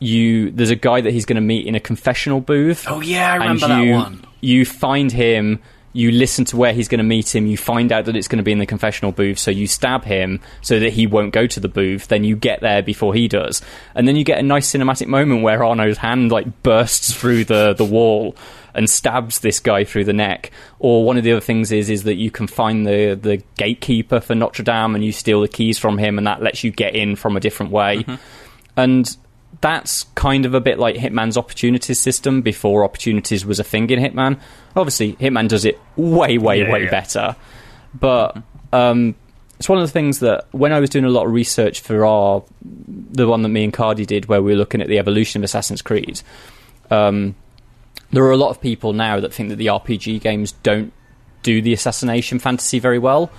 you there's a guy that he's going to meet in a confessional booth. Oh, yeah, I remember that one. You find him. You listen to where he's going to meet him. You find out that it's going to be in the confessional booth, so you stab him so that he won't go to the booth. Then you get there before he does, and then you get a nice cinematic moment where Arno's hand like bursts through the the wall and stabs this guy through the neck. Or one of the other things is is that you can find the the gatekeeper for Notre Dame and you steal the keys from him, and that lets you get in from a different way. Mm-hmm. And that's kind of a bit like Hitman's opportunities system before opportunities was a thing in Hitman. Obviously, Hitman does it way, way, Yeah, way yeah. better. But um, it's one of the things that when I was doing a lot of research for our the one that me and Cardy did, where we were looking at the evolution of Assassin's Creed, um, there are a lot of people now that think that the RPG games don't do the assassination fantasy very well.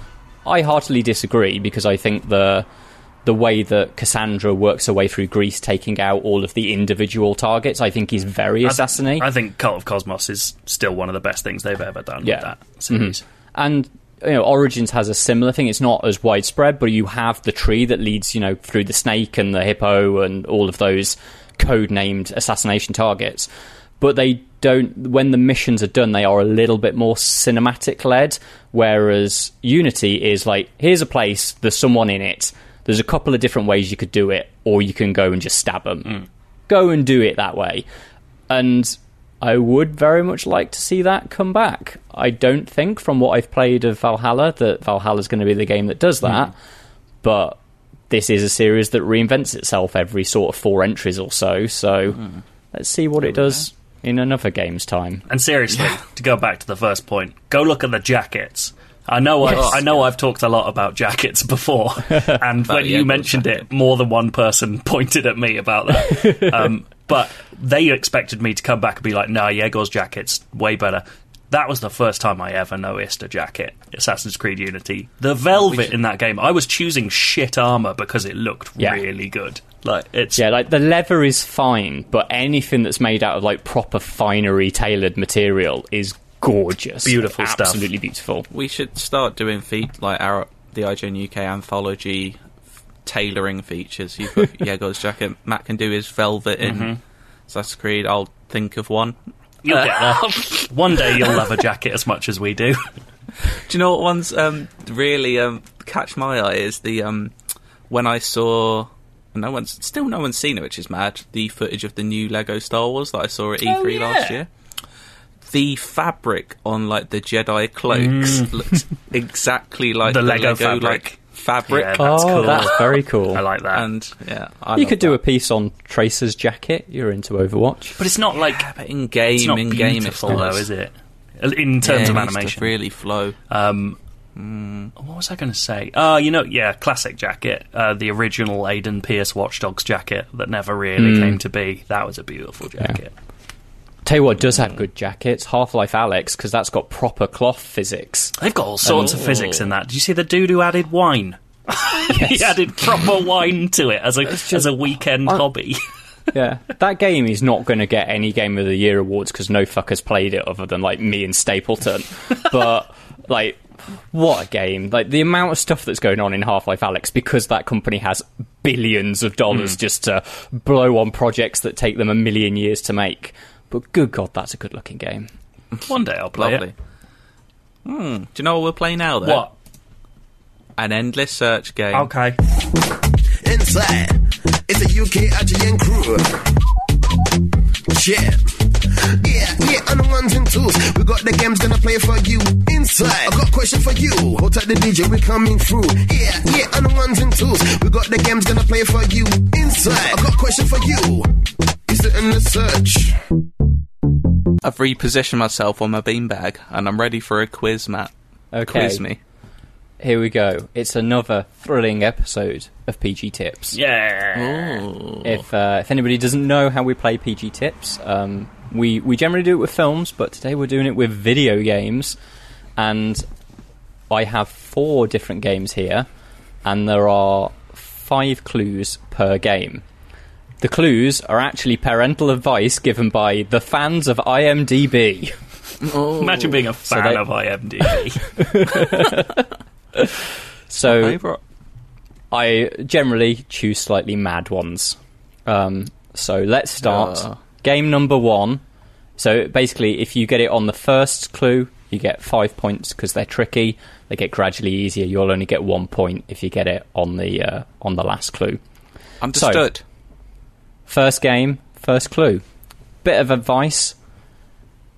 I heartily disagree because I think the the way that Cassandra works her way through Greece, taking out all of the individual targets, I think is very I th- assassinate. I think Cult of Kosmos is still one of the best things they've ever done Yeah. with that mm-hmm. series. and you know, Origins has a similar thing. It's not as widespread, but you have the tree that leads, you know, through the snake and the hippo and all of those code-named assassination targets. But they don't. When the missions are done, they are a little bit more cinematic-led. Whereas Unity is like, here's a place, there's someone in it. There's a couple of different ways you could do it, or you can go and just stab them. Hmm. Go and do it that way. And I would very much like to see that come back. I don't think, from what I've played of Valhalla, that Valhalla's going to be the game that does hmm. that. But this is a series that reinvents itself every sort of four entries or so. So hmm. let's see what it does in another game's time. And seriously, to go back to the first point, go look at the jackets. I know I, I know I've talked a lot about jackets before, and when you mentioned it, more than one person pointed at me about that. um, but they expected me to come back and be like, "No, Jaeger's jacket's way better." That was the first time I ever noticed a jacket. Assassin's Creed Unity, the velvet in that game. I was choosing shit armor because it looked Yeah. really good. Like it's Yeah, like the leather is fine, but anything that's made out of like proper finery tailored material is gorgeous. Beautiful stuff. Absolutely beautiful. We should start doing feat like our the IGN UK anthology f- tailoring features. You've got Jaeger's jacket. Matt can do his velvet in Mm-hmm. Assassin's Creed. I'll think of one. you'll get there. One day you'll love a jacket as much as we do. Do you know what one's um, really um, catch my eye is the um, when I saw no one's still no one's seen it, which is mad. The footage of the new Lego Star Wars that I saw at E3 Oh, yeah. last year. The fabric on like the Jedi cloaks looks exactly like Mm. The the, Lego fabric. like fabric. Yeah, That's oh, cool. that's very cool. I like that. and yeah, I you love could do that. a piece on Tracer's jacket. You're into Overwatch. but it's not like But in game, it's not in game, it's beautiful though, is it? In terms Yeah, of it needs to animation, really flow. Um, what was I going to say? Oh, you know, yeah, classic jacket, uh, the original Aiden Pearce Watchdogs jacket that never really came to be. That was a beautiful jacket. Tell you what does have good jackets, Half Life Alyx, because that's got proper cloth physics. They've got all sorts of Oh. physics in that. Did you see the dude who added wine? he added proper wine to it as a as a weekend hobby. Yeah, that game is not going to get any Game of the Year awards because no fuckers played it other than like me and Stapleton. but like, what a game! Like the amount of stuff that's going on in Half Life Alyx because that company has billions of dollars hmm. just to blow on projects that take them a million years to make. But good God, that's a good looking game. One day I'll play Lovely. Hmm. Do you know what we'll play now? it. Though? What? An endless search game. Okay. Inside, it's a UK IGN crew. Yeah. Yeah, yeah, on the ones and twos. We got the games gonna play for you. Inside, I got a question for you. Hold tight the DJ, we coming through. Yeah, yeah, on the ones and twos. We got the games gonna play for you. Inside, I got a question for you. Is it in the search? I've repositioned myself on my beanbag and I'm ready for a quiz, Matt. Okay, Quiz me. here we go. It's another thrilling episode of PG Tips. Yeah. If uh, if anybody doesn't know how we play PG Tips, um, we we generally do it with films, but today we're doing it with video games, and I have four different games here, and there are five clues per game. The clues are actually parental advice given by the fans of IMDb. Imagine being a fan they- of IMDb. So I generally choose slightly mad ones. Um, so let's start. Uh. Game number one. So basically, if you get it on the first clue, you get five points because they're tricky. They get gradually easier. You'll only get one point if you get it on the uh, on the last clue. Understood. First game, first clue. Bit of advice.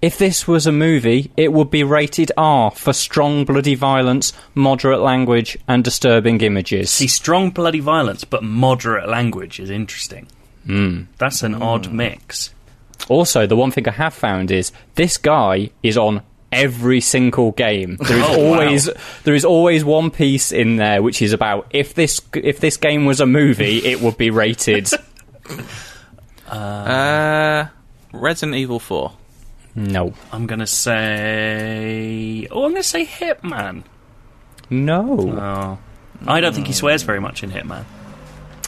If this was a movie, it would be rated R for strong bloody violence, moderate language, and disturbing images. See, strong bloody violence, but moderate language is interesting. Mm. That's an odd mix. Also, the one thing I have found is this guy is on every single game. There is Oh, wow. always there is always one piece in there which is about if this if this game was a movie, it would be rated. Uh, Resident Evil 4. no, I'm going to say. Oh, I'm going to say Hitman. no, Oh. I don't think he swears very much in Hitman.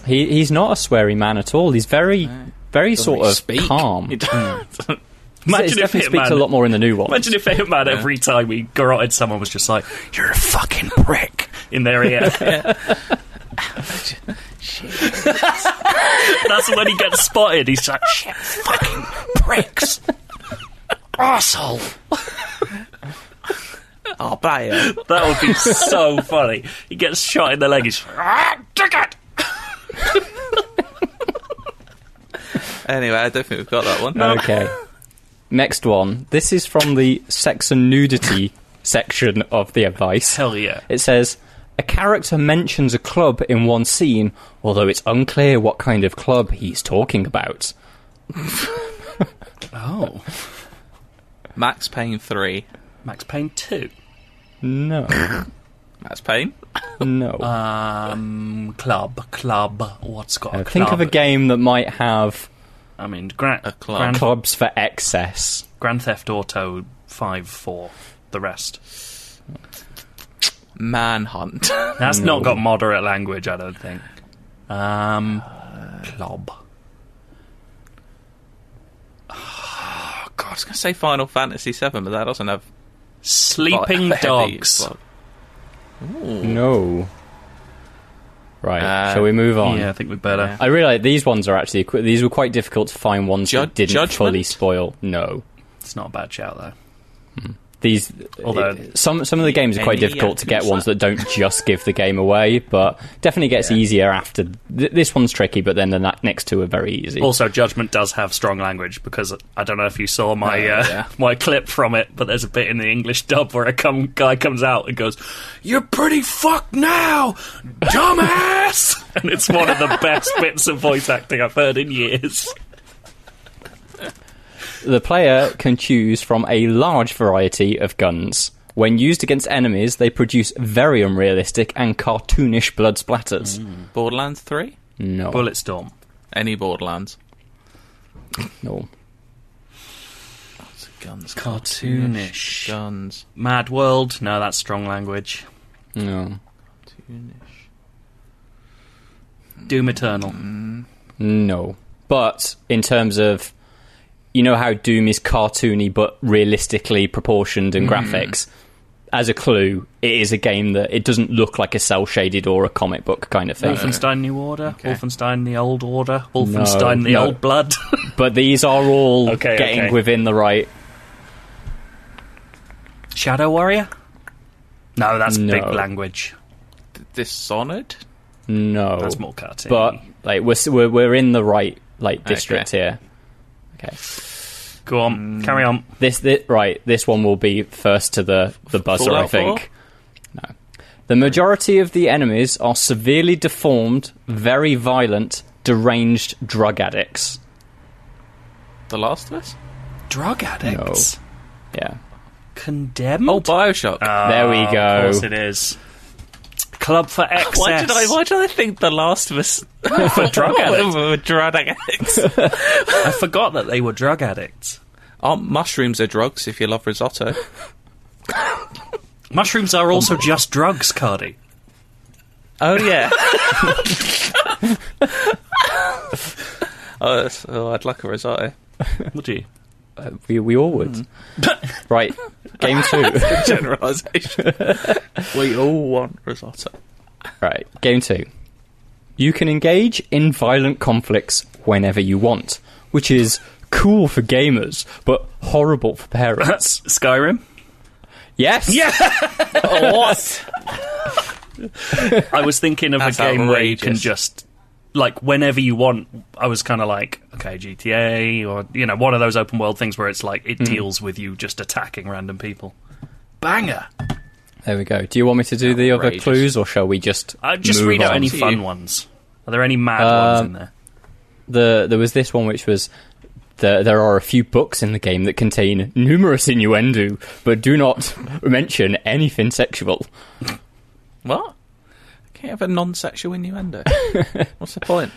he he's not a sweary man at all. He's very very sort of Speak. calm. He doesn't- he Imagine if definitely speaks a lot more in the new one. Imagine if Hitman every time he garroted someone was just like, "You're a fucking prick" in their ear. That's when he gets spotted. He's like, "Shit, fucking pricks, asshole." I'll buy it. That would be so funny. He gets shot in the leg. He's like, ah, dig it. Anyway, I don't think we've got that one. Okay. next one. This is from the sex and nudity section of the advice. Hell yeah. It says a character mentions a club in one scene, although it's unclear what kind of club he's talking about. Oh. Max Payne 3. Max Payne 2. No, Max Payne? no. Um, club, club. What's got a Uh, club? think of a game that might have I mean, Gra- A club. Grand, clubs for excess. Grand Theft Auto 5 4. The rest. Manhunt. That's not got moderate language, I don't think. Um, club. oh, God, I was going to say Final Fantasy 7, but that doesn't have. Sleeping heavy dogs. No. Right, Uh, shall we move on? Yeah, I think we better. Yeah. I realise these ones are actually these were quite difficult to find ones Ju- that didn't Judgment? fully spoil. No, It's not a bad shout, though. These Although- it- some some of the games are quite difficult to get ones that don't just give the game away, but definitely gets easier after. Th- this one's tricky, but then the na- next two are very easy. Also, Judgment does have strong language because I don't know if you saw my Oh, uh, yeah. my clip from it, but there's a bit in the English dub where a come, guy comes out and goes, "You're pretty fucked now, dumbass," and it's one of the best bits of voice acting I've heard in years. The player can choose from a large variety of guns. When used against enemies, they produce very unrealistic and cartoonish blood splatters. Mm. Borderlands 3? No, Bulletstorm. Any Borderlands? no. Guns. Cartoonish. Guns. Mad World. No, that's strong language. No. Cartoonish. Doom Eternal. Mm. No. But in terms of you know how Doom is cartoony but realistically proportioned and mm. graphics. As a clue, it is a game that it doesn't look like a cell shaded or a comic book kind of thing. Wolfenstein New Order. Okay. Wolfenstein The Old Order. Wolfenstein The no. Old Blood. But these are all Okay, getting okay. within the right. Shadow Warrior. No, that's No. big language. Dishonored? No, That's more cartoony. but like we're, we're we're in the right like district here. Okay, go on, mm. carry on. this, this right. This one will be first to the the buzzer. I Fallout think. No, the majority of the enemies are severely deformed, very violent, deranged drug addicts. The Last of Us? Drug addicts. Yeah, Condemned. Oh, Bioshock. there we ah, Of go. course it is. Club for Excess. why did I? Why did I think The Last of Us for drug addicts? were drug addicts? I forgot that they were drug addicts. Aren't mushrooms are drugs if you love risotto? Mushrooms are also just drugs, Cardy. Oh yeah. oh, that's- oh, I'd like a risotto. Would you? Uh, we we all would. right, game two. Generalisation. we all want risotto. Right, game two. You can engage in violent conflicts whenever you want, which is cool for gamers, but horrible for parents. Skyrim. yes? Yeah. what? I was thinking of That's a game where you can just like whenever you want. I was kind of like, okay, GTA or you know one of those open world things where it's like it deals with you just attacking random people. Banger. There we go. Do you want me to do the other clues, or shall we just Uh, just move read out on? any fun you. ones. Are there any mad ones Um, in there? the there was this one which was the, there are a few books in the game that contain numerous innuendo, but do not mention anything sexual. What? Can't have a non-sexual innuendo. What's the point?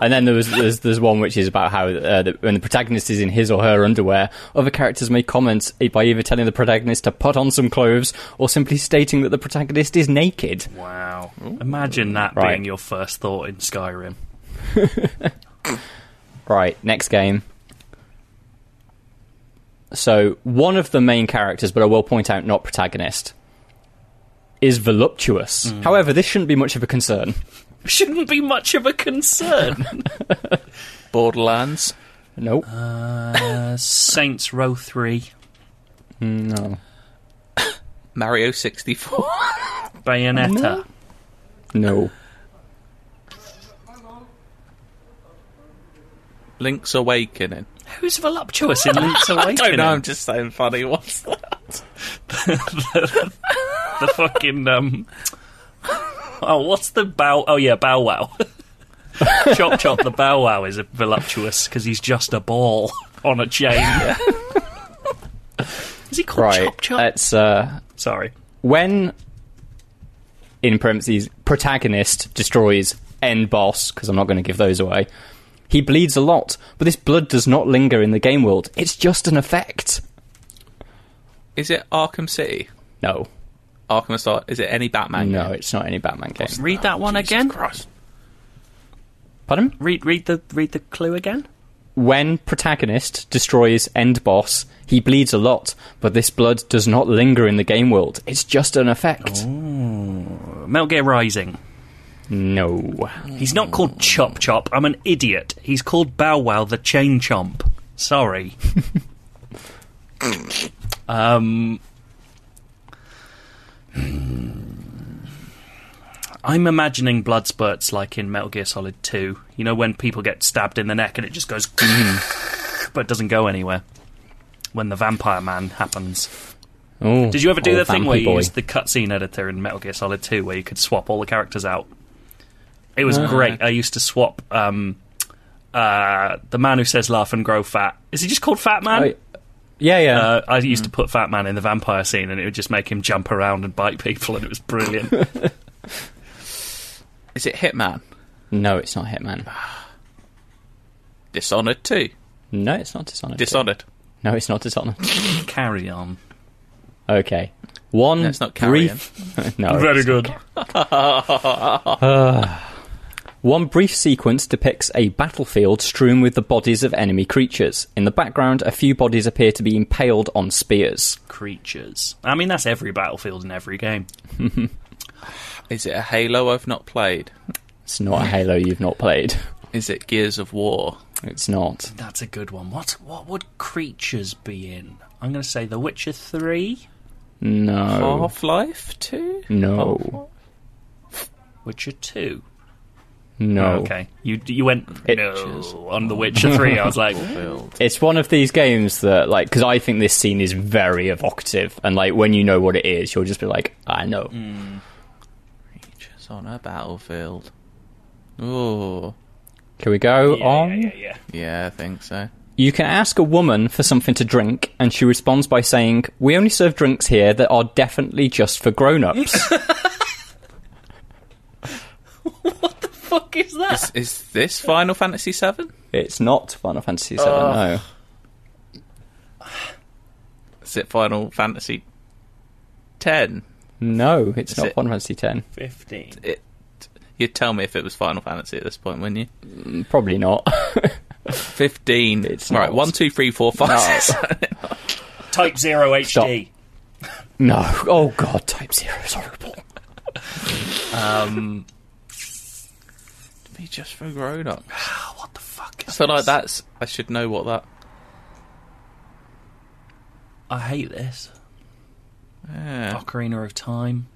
And then there was there's, there's one which is about how uh, the, when the protagonist is in his or her underwear, other characters may comment by either telling the protagonist to put on some clothes or simply stating that the protagonist is naked. Wow. Imagine that Right. being your first thought in Skyrim. Right, next game. So one of the main characters, but I will point out not protagonist, is voluptuous. However, this shouldn't be much of a concern. Shouldn't be much of a concern. Borderlands. Nope. uh, Saints Row 3. no. Mario 64. Bayonetta. No. Link's Awakening. Who's voluptuous in Link's I Awakening? don't know. I'm just saying funny. What's that? The fucking um. Oh, what's the bow? Oh yeah, Bow Wow. chop Chop the Bow Wow is a voluptuous because he's just a ball on a chain. is he called Right. Chop Chop? Let's uh, Sorry. when in parentheses protagonist destroys end boss because I'm not going to give those away. He bleeds a lot, but this blood does not linger in the game world. It's just an effect. Is it Arkham City? No, Arkham Asylum? Is it any Batman? no, game? it's not any Batman game. Read that one Jesus again. Christ. Pardon? Read read the read the clue again. When protagonist destroys end boss, he bleeds a lot, but this blood does not linger in the game world. It's just an effect. Metal Gear Rising. No. He's not called Chop Chop. I'm an idiot. He's called Bow Wow the Chain Chomp. Sorry. um. I'm imagining blood spurts like in Metal Gear Solid 2. You know when people get stabbed in the neck and it just goes, but doesn't go anywhere. When the Vampire Man happens. Oh, Did you ever do the thing where you boy. used the cutscene editor in Metal Gear Solid 2 where you could swap all the characters out? It was great. I used to swap um, uh, the man who says laugh and grow fat. Is he just called Fat Man? Oh, yeah, yeah. Uh, I used to put Fat Man in the vampire scene and it would just make him jump around and bite people and it was brilliant. Is it Hitman? no, it's not Hitman. Dishonored 2? No, it's not Dishonored. Dishonored. No, it's not Dishonored. Carry on. Okay. One No, it's not Carrion. brief. no, Very it's- good. One brief sequence depicts a battlefield strewn with the bodies of enemy creatures. In the background, a few bodies appear to be impaled on spears. Creatures. I mean, that's every battlefield in every game. Is it a Halo I've not played? It's not a Halo you've not played. Is it Gears of War? It's not. That's a good one. What what would creatures be in? I'm going to say The Witcher 3, No. Half Life 2? No. Witcher 2. No. Okay. You you went It- no on The Witcher 3. I was like, It's one of these games that, like, because I think this scene is very evocative, and like when you know what it is, you'll just be like, I know. Hmm. Creatures on a battlefield. Oh, Can we go yeah, on? yeah, yeah, yeah. yeah, I think so. You can ask a woman for something to drink, and she responds by saying, "We only serve drinks here that are definitely just for grown-ups." Fuck is that? Is, is this Final Fantasy VII? it's not Final Fantasy VII. no. Is it Final Fantasy Ten? No, it's Is not it- Final Fantasy Ten. 15. It. You'd tell me if it was Final Fantasy at this point, wouldn't you? Probably not. Fifteen. It's right. not. One, two, three, four, five. six. Type 0 HD. no. Oh god, Type Zero is horrible. Um, Be just for grown up. Ah, what the fuck I is feel like that's. I should know what that. I hate this. Yeah. Ocarina of Time.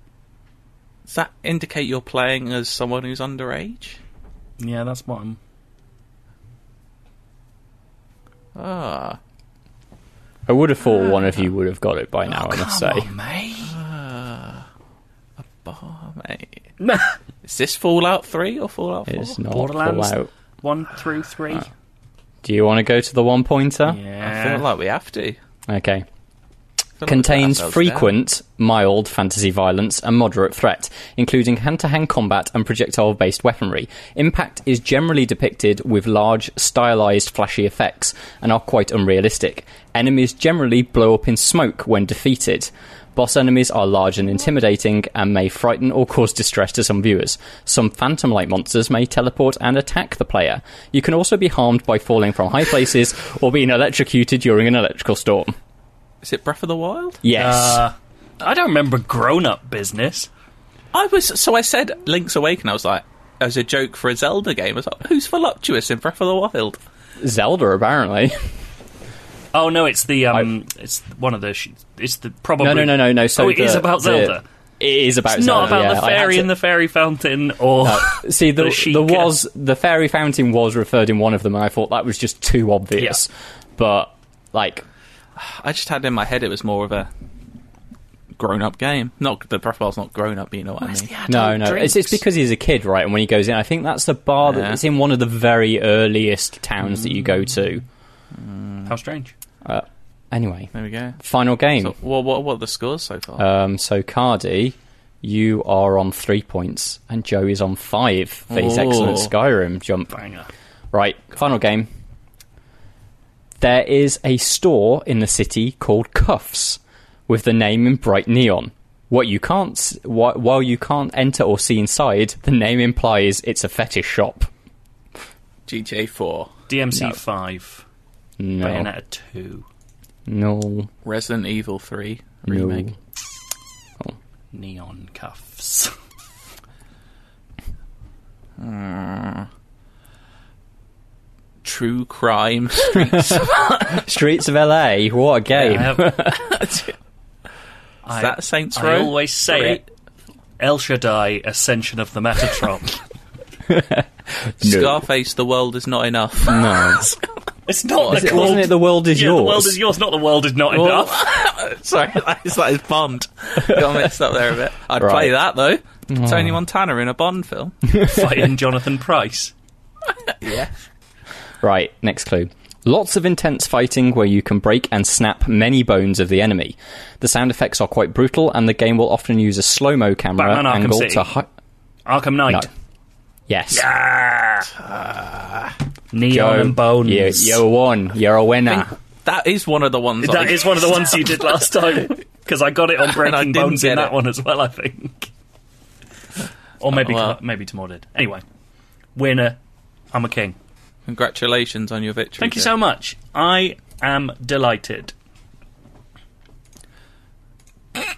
Does that indicate you're playing as someone who's underage? Yeah, that's what I'm. Ah. I would have thought ah, one of you would have got it by oh, now. I Come must say. on, mate. Oh, mate. Is this Fallout 3 or Fallout 4? It's not Borderlands? Fallout. One through three. Ah. Do you want to go to the one pointer? Yeah. I feel like we have to. Okay. feel like Contains we let ourselves frequent, mild fantasy violence and moderate threat, including hand to hand combat and projectile based weaponry. Impact is generally depicted with large, stylized, flashy effects and are quite unrealistic. Enemies generally blow up in smoke when defeated. Boss enemies are large and intimidating and may frighten or cause distress to some viewers. Some phantom like monsters may teleport and attack the player. You can also be harmed by falling from high places or being electrocuted during an electrical storm. Is it Breath of the Wild? Yes. Uh, I don't remember grown up business. I was. So I said Link's Awakening. I was like, as a joke for a Zelda game. I was like, who's voluptuous in Breath of the Wild? Zelda, apparently. Oh no, it's the um, it's one of the. Sh- it's the probably. No, no, no, no, no. So oh, it is the- about the- Zelda. it is about Zelda. It's not about yeah. the fairy to- in the fairy fountain or No, see, the, the the, was the fairy fountain was referred in one of them, and I thought that was just too obvious. But like, I just had in my head it was more of a grown-up game. Not the profile's not grown up, but you know what I mean. no, no, it's, it's because he's a kid, right? And when he goes in, I think that's the bar Yeah. that it's in one of the very earliest towns that you go to. how strange. Uh, anyway, There we go. final game. So, what, what, what are the scores so far? Um, so Cardy, you are on three points, and Joe is on five for his excellent Skyrim jump. Banger. Right, final game. There is a store in the city called Cuffs, with the name in bright neon. What you can't, wh- while you can't enter or see inside, the name implies it's a fetish shop. GTA 4, DMC No. five, No, Bayonetta two, no, Resident Evil 3 no. remake. Oh. neon cuffs. True Crime Streets. Streets of LA. What a game! I Is I- that Saints Row? I always say Three? it. El Shaddai, Ascension of the Metatron. Scarface, The World Is Not Enough. no, it's not Is the it- wasn't it? The world is yeah, yours. The world is yours, not the world is not Well, enough. Sorry, it's like it's Bond. Got mixed up there a bit. I'd Right. play that though. Oh. Tony Montana in a Bond film. Fighting Jonathan Pryce. yeah. Right, next clue. Lots of intense fighting where you can break and snap many bones of the enemy. The sound effects are quite brutal, and the game will often use a slow mo camera Batman angle City. to. Hi- Arkham Knight. no. Yes. Ah. Neon Joe, and Bones. You, you won. You're a winner. That is one of the ones. I- That is one of the ones you did last time. Because I got it on I Breaking didn't Bones in that it. one as well, I think. Or maybe Oh, well. maybe Tamor did. Anyway, winner. I'm a king. Congratulations on your victory. Thank you so much. I am delighted.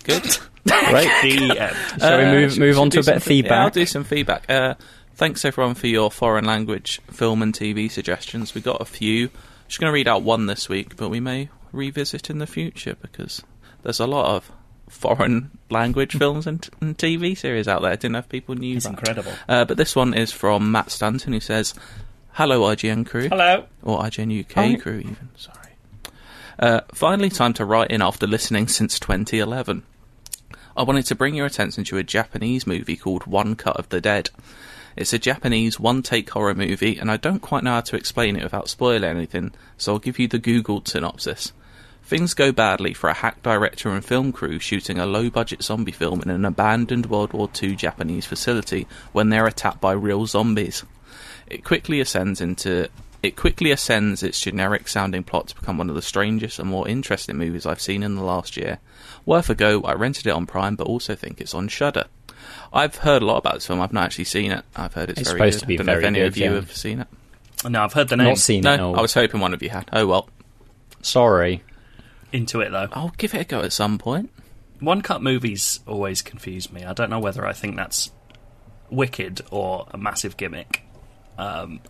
Good. Right. The end. Shall we Uh, move, move on to a bit of feedback? Yeah, I'll do some feedback. Uh, thanks everyone for your foreign language film and TV suggestions. We got a few. Just going to read out one this week, but we may revisit in the future because there's a lot of foreign language films and, and TV series out there. I didn't know if people knew. It's that. incredible. Uh, but this one is from Matt Stanton, who says, "Hello, IGN crew." Hello. or IGN UK Hi. crew even. Sorry. Uh, finally, time to write in after listening since 2011. I wanted to bring your attention to a Japanese movie called One Cut of the Dead. It's a Japanese one-take horror movie, and I don't quite know how to explain it without spoiling anything, so I'll give you the Googled synopsis. Things go badly for a hack director and film crew shooting a low budget zombie film in an abandoned World War II Japanese facility when they're attacked by real zombies. It quickly ascends into it quickly ascends its generic sounding plot to become one of the strangest and more interesting movies I've seen in the last year. Worth a go, I rented it on Prime but also think it's on Shudder. I've heard a lot about this film, I've not actually seen it. I've heard it's, It's very supposed good. to be I don't know if any good, of you yeah. have seen it. No, I've heard the name. Not seen No, it. No, I was hoping one of you had. Oh well. sorry. Into it though. I'll give it a go at some point. One cut movies always confuse me. I don't know whether I think that's wicked or a massive gimmick. Um,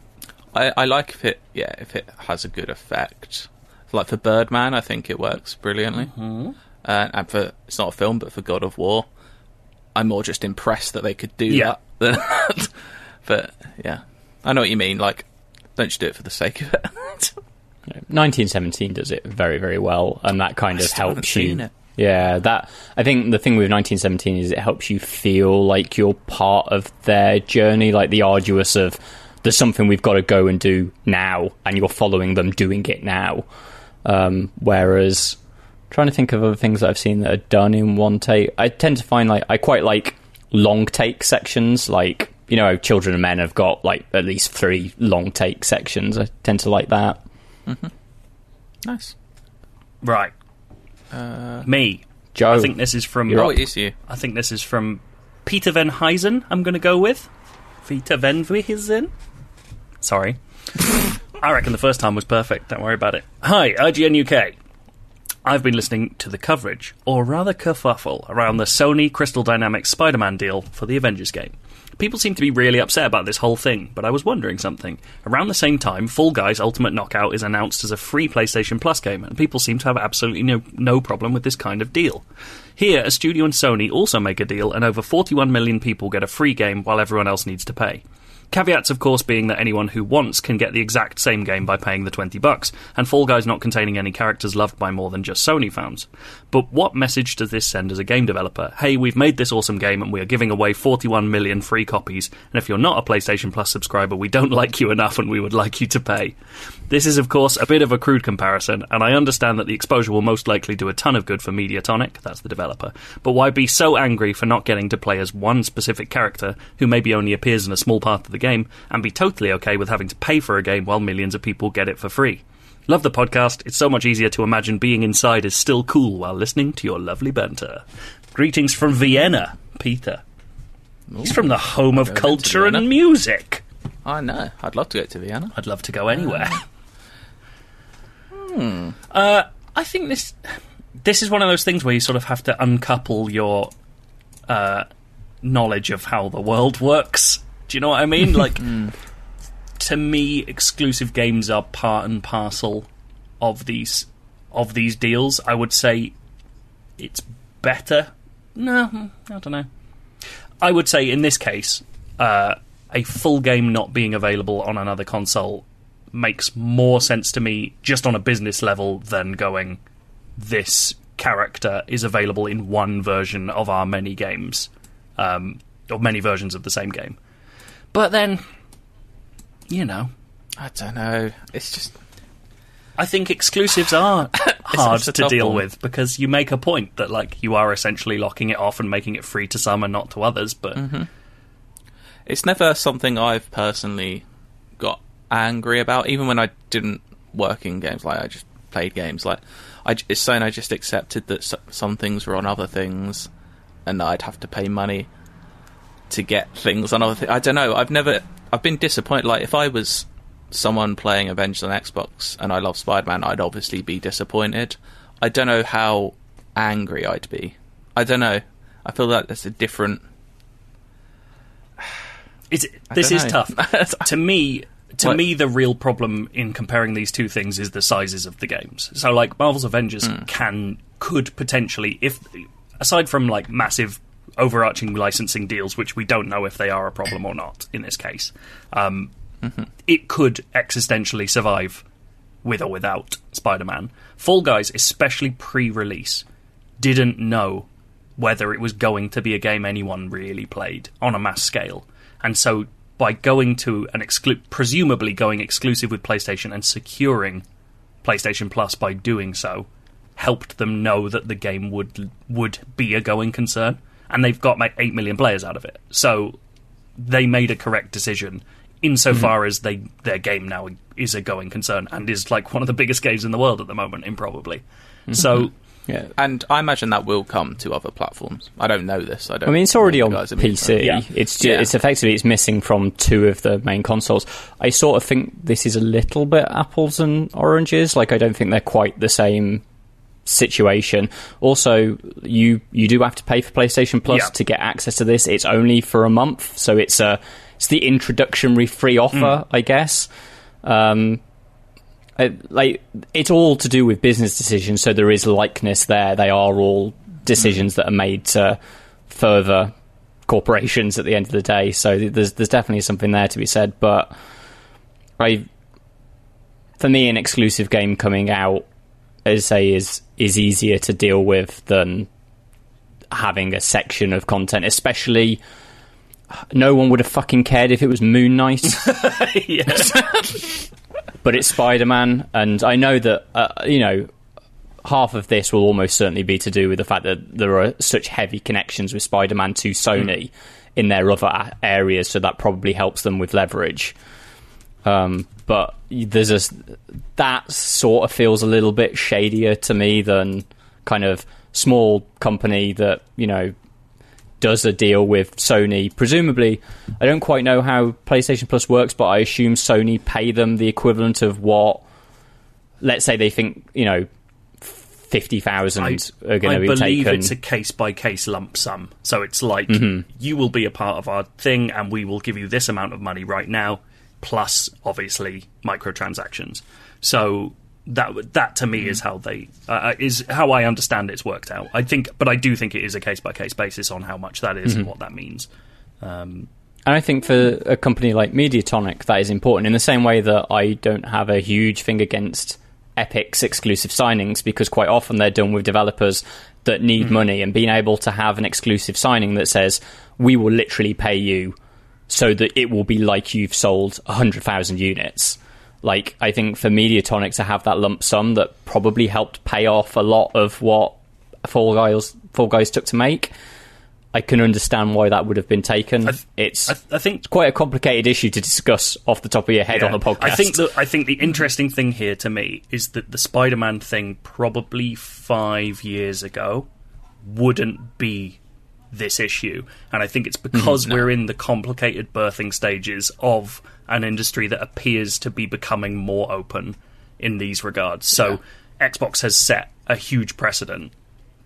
I, I like if it yeah if it has a good effect. Like for Birdman, I think it works brilliantly. Mm-hmm. Uh, and for it's not a film, but for God of War, I'm more just impressed that they could do Yeah. that. Than but yeah, I know what you mean. Like, don't just do it for the sake of it. 1917 does it very, very well, and that kind I of helps you. Yeah, that I think the thing with 1917 is it helps you feel like you're part of their journey, like the arduous of there's something we've got to go and do now, and you're following them doing it now. Um, whereas trying to think of other things that I've seen that are done in one take, I tend to find like I quite like long take sections, like you know, Children of Men have got like at least three long take sections. I tend to like that. Mm-hmm. nice. right. Uh, Me. Joe, I think this is from. You're Oh, up. it is you. I think this is from Peter Van Heisen. I'm going to go with Peter Van Heisen. Sorry. I reckon the first time was perfect. Don't worry about it. Hi, IGN UK. I've been listening to the coverage, or rather kerfuffle, around the Sony Crystal Dynamics Spider-Man deal for the Avengers game. People seem to be really upset about this whole thing, but I was wondering something. Around the same time, Fall Guys Ultimate Knockout is announced as a free PlayStation Plus game, and people seem to have absolutely no, no problem with this kind of deal. Here, a studio and Sony also make a deal, and over 41 million people get a free game while everyone else needs to pay. Caveats, of course, being that anyone who wants can get the exact same game by paying the 20 bucks, and Fall Guys not containing any characters loved by more than just Sony fans. But what message does this send as a game developer? Hey, we've made this awesome game and we are giving away 41 million free copies, and if you're not a PlayStation Plus subscriber, we don't like you enough and we would like you to pay. This is, of course, a bit of a crude comparison, and I understand that the exposure will most likely do a ton of good for Mediatonic, that's the developer, but why be so angry for not getting to play as one specific character who maybe only appears in a small part of the game, and be totally okay with having to pay for a game while millions of people get it for free? Love the podcast. It's so much easier to imagine being inside is still cool while listening to your lovely banter. Greetings from Vienna, Peter. He's from the home of culture and music. I know. I'd love to go to Vienna. I'd love to go anywhere. Uh, I think this this is one of those things where you sort of have to uncouple your uh, knowledge of how the world works. Do you know what I mean? Like, to me, exclusive games are part and parcel of these of these deals. I would say it's better. No, I don't know. I would say in this case, uh, a full game not being available on another console makes more sense to me just on a business level than going, this character is available in one version of our many games, um, or many versions of the same game. But then, you know, I don't know. It's just I think exclusives are hard to deal one. with because you make a point that like you are essentially locking it off and making it free to some and not to others. But Mm-hmm. it's never something I've personally got angry about. Even when I didn't work in games, like I just played games. Like I, j- it's saying I just accepted that some things were on other things, and that I'd have to pay money to get things on other things. I don't know. I've never. I've been disappointed. Like if I was someone playing Avengers on Xbox and I love Spider Man, I'd obviously be disappointed. I don't know how angry I'd be. I don't know. I feel like that's a different. it's, this is know. tough to me. To me, the real problem in comparing these two things is the sizes of the games. So, like Marvel's Avengers Hmm. can could potentially, if aside from like massive overarching licensing deals, which we don't know if they are a problem or not in this case, um, Mm-hmm. it could existentially survive with or without Spider-Man. Fall Guys, especially pre-release, didn't know whether it was going to be a game anyone really played on a mass scale. And so by going to an exclu- presumably going exclusive with PlayStation and securing PlayStation Plus by doing so helped them know that the game would would be a going concern and they've got like 8 million players out of it. So they made a correct decision insofar as they their game now is a going concern and is like one of the biggest games in the world at the moment improbably. Mm-hmm. So Yeah. And I imagine that will come to other platforms. I don't know this. I don't. I mean, it's already on the guys at Microsoft. PC. Yeah. It's ju- Yeah. it's effectively it's missing from two of the main consoles. I sort of think this is a little bit apples and oranges. Like I don't think they're quite the same situation. Also, you you do have to pay for PlayStation Plus Yeah. to get access to this. It's only for a month, so it's a it's the introductory free offer, hmm. I guess. Um, I, like it's all to do with business decisions, so there is likeness there. They are all decisions hmm. that are made to further corporations at the end of the day. So there's there's definitely something there to be said. But I, for me, an exclusive game coming out, as I say, is is easier to deal with than having a section of content, especially. No one would have fucking cared if it was Moon Knight but it's Spider Man, and I know that uh, you know half of this will almost certainly be to do with the fact that there are such heavy connections with Spider Man to Sony in their other areas, so that probably helps them with leverage. Um, but there's a that sort of feels a little bit shadier to me than kind of small company that you know does a deal with Sony. Presumably, I don't quite know how PlayStation Plus works, but I assume Sony pay them the equivalent of what, let's say, they think you know, fifty thousand I, are going I to be believe taken. it's a case by case lump sum. So it's like Mm-hmm. you will be a part of our thing, and we will give you this amount of money right now, plus obviously microtransactions. So that that to me is how they uh, is how I understand it's worked out. I think, but I do think it is a case by case basis on how much that is and Mm-hmm. what that means. Um, And I think for a company like Mediatonic, that is important in the same way that I don't have a huge thing against Epic's exclusive signings because quite often they're done with developers that need Hmm. money and being able to have an exclusive signing that says, we will literally pay you so that it will be like you've sold 100,000 units. Like, I think for Mediatonic to have that lump sum that probably helped pay off a lot of what Fall Guys, Fall Guys took to make. I can understand why that would have been taken. I th- it's I, I think it's quite a complicated issue to discuss off the top of your head on Yeah. the podcast. I think the I think the interesting thing here to me is that the Spider-Man thing probably five years ago wouldn't be this issue, and I think it's because we're in the complicated birthing stages of an industry that appears to be becoming more open in these regards. So Xbox has set a huge precedent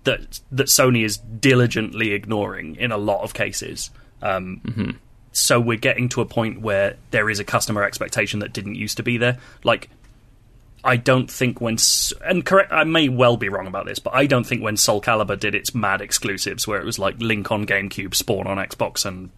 that that Sony is diligently ignoring in a lot of cases. Um, So we're getting to a point where there is a customer expectation that didn't used to be there. Like, I don't think when and correct, I may well be wrong about this, but I don't think when Soul Calibur did its mad exclusives, where it was like Link on GameCube, Spawn on Xbox, and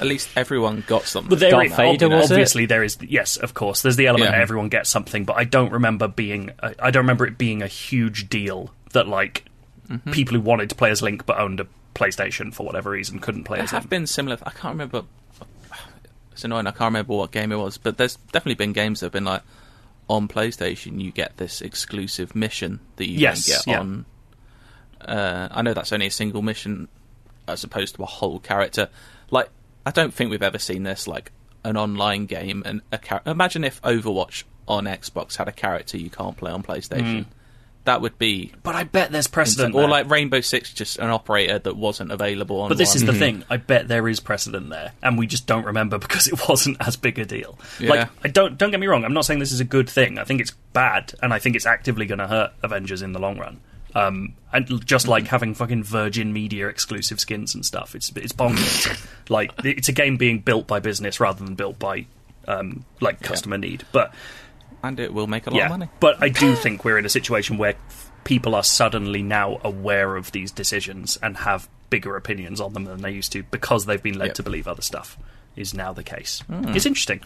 At least everyone got something. but there Darth is- Vader, was it? obviously there is yes, of course. There's the element Yeah. that everyone gets something, but I don't remember being I I don't remember it being a huge deal that like Mm-hmm. people who wanted to play as Link but owned a PlayStation for whatever reason couldn't play There as have him. been similar. I can't remember. It's annoying. I can't remember what game it was, but there's definitely been games that have been like on PlayStation. You get this exclusive mission that you Yes, get yeah. on. Uh, I know that's only a single mission as opposed to a whole character. Like, I don't think we've ever seen this like an online game and a char- Imagine if Overwatch on Xbox had a character you can't play on PlayStation. That would be But I bet there's precedent. or there. like Rainbow Six, just an operator that wasn't available on. But this is one. the thing. I bet there is precedent there, and we just don't remember because it wasn't as big a deal. Yeah. Like, I don't don't get me wrong. I'm not saying this is a good thing. I think it's bad, and I think it's actively going to hurt Avengers in the long run. Um, and just like having fucking Virgin Media exclusive skins and stuff, it's it's bonkers. like it's a game being built by business rather than built by um, like customer need. But and it will make a lot yeah, of money. but I do think we're in a situation where people are suddenly now aware of these decisions and have bigger opinions on them than they used to because they've been led Yep. to believe other stuff is now the case. Hmm. It's interesting.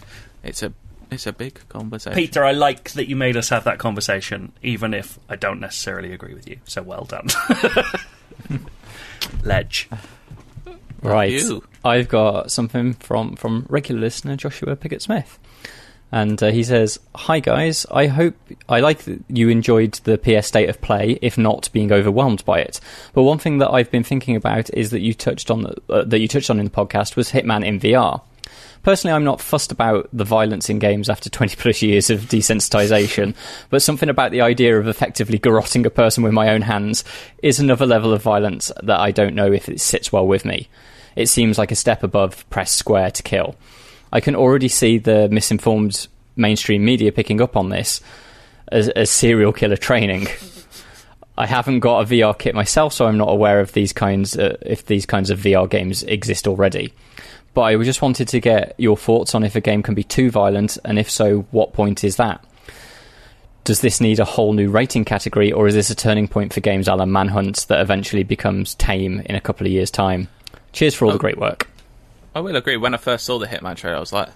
It's a it's a big conversation. Peter, I like that you made us have that conversation, even if I don't necessarily agree with you. So well done. Ledge. Right. you. I've got something from, from regular listener Joshua Pickett Smith. And uh, he says, Hi guys, I hope I like that you enjoyed the PS State of Play, if not being overwhelmed by it. But one thing that I've been thinking about is that you touched on the, uh, that you touched on in the podcast was Hitman in VR. Personally, I'm not fussed about the violence in games after 20 plus years of desensitization, but something about the idea of effectively garroting a person with my own hands is another level of violence that I don't know if it sits well with me. It seems like a step above press square to kill. I can already see the misinformed mainstream media picking up on this as, as serial killer training. I haven't got a VR kit myself, so I'm not aware of these kinds uh, if these kinds of VR games exist already. But I just wanted to get your thoughts on if a game can be too violent, and if so, what point is that? Does this need a whole new rating category, or is this a turning point for games a la Manhunt that eventually becomes tame in a couple of years' time? Cheers for all the great work. I will agree. When I first saw the Hitman trailer, I was like,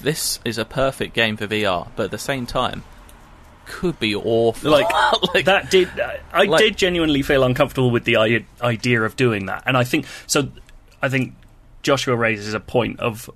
"This is a perfect game for VR," but at the same time, could be awful. Like, Like, that did I like- did genuinely feel uncomfortable with the idea of doing that, and I think so. I think Joshua raises a point of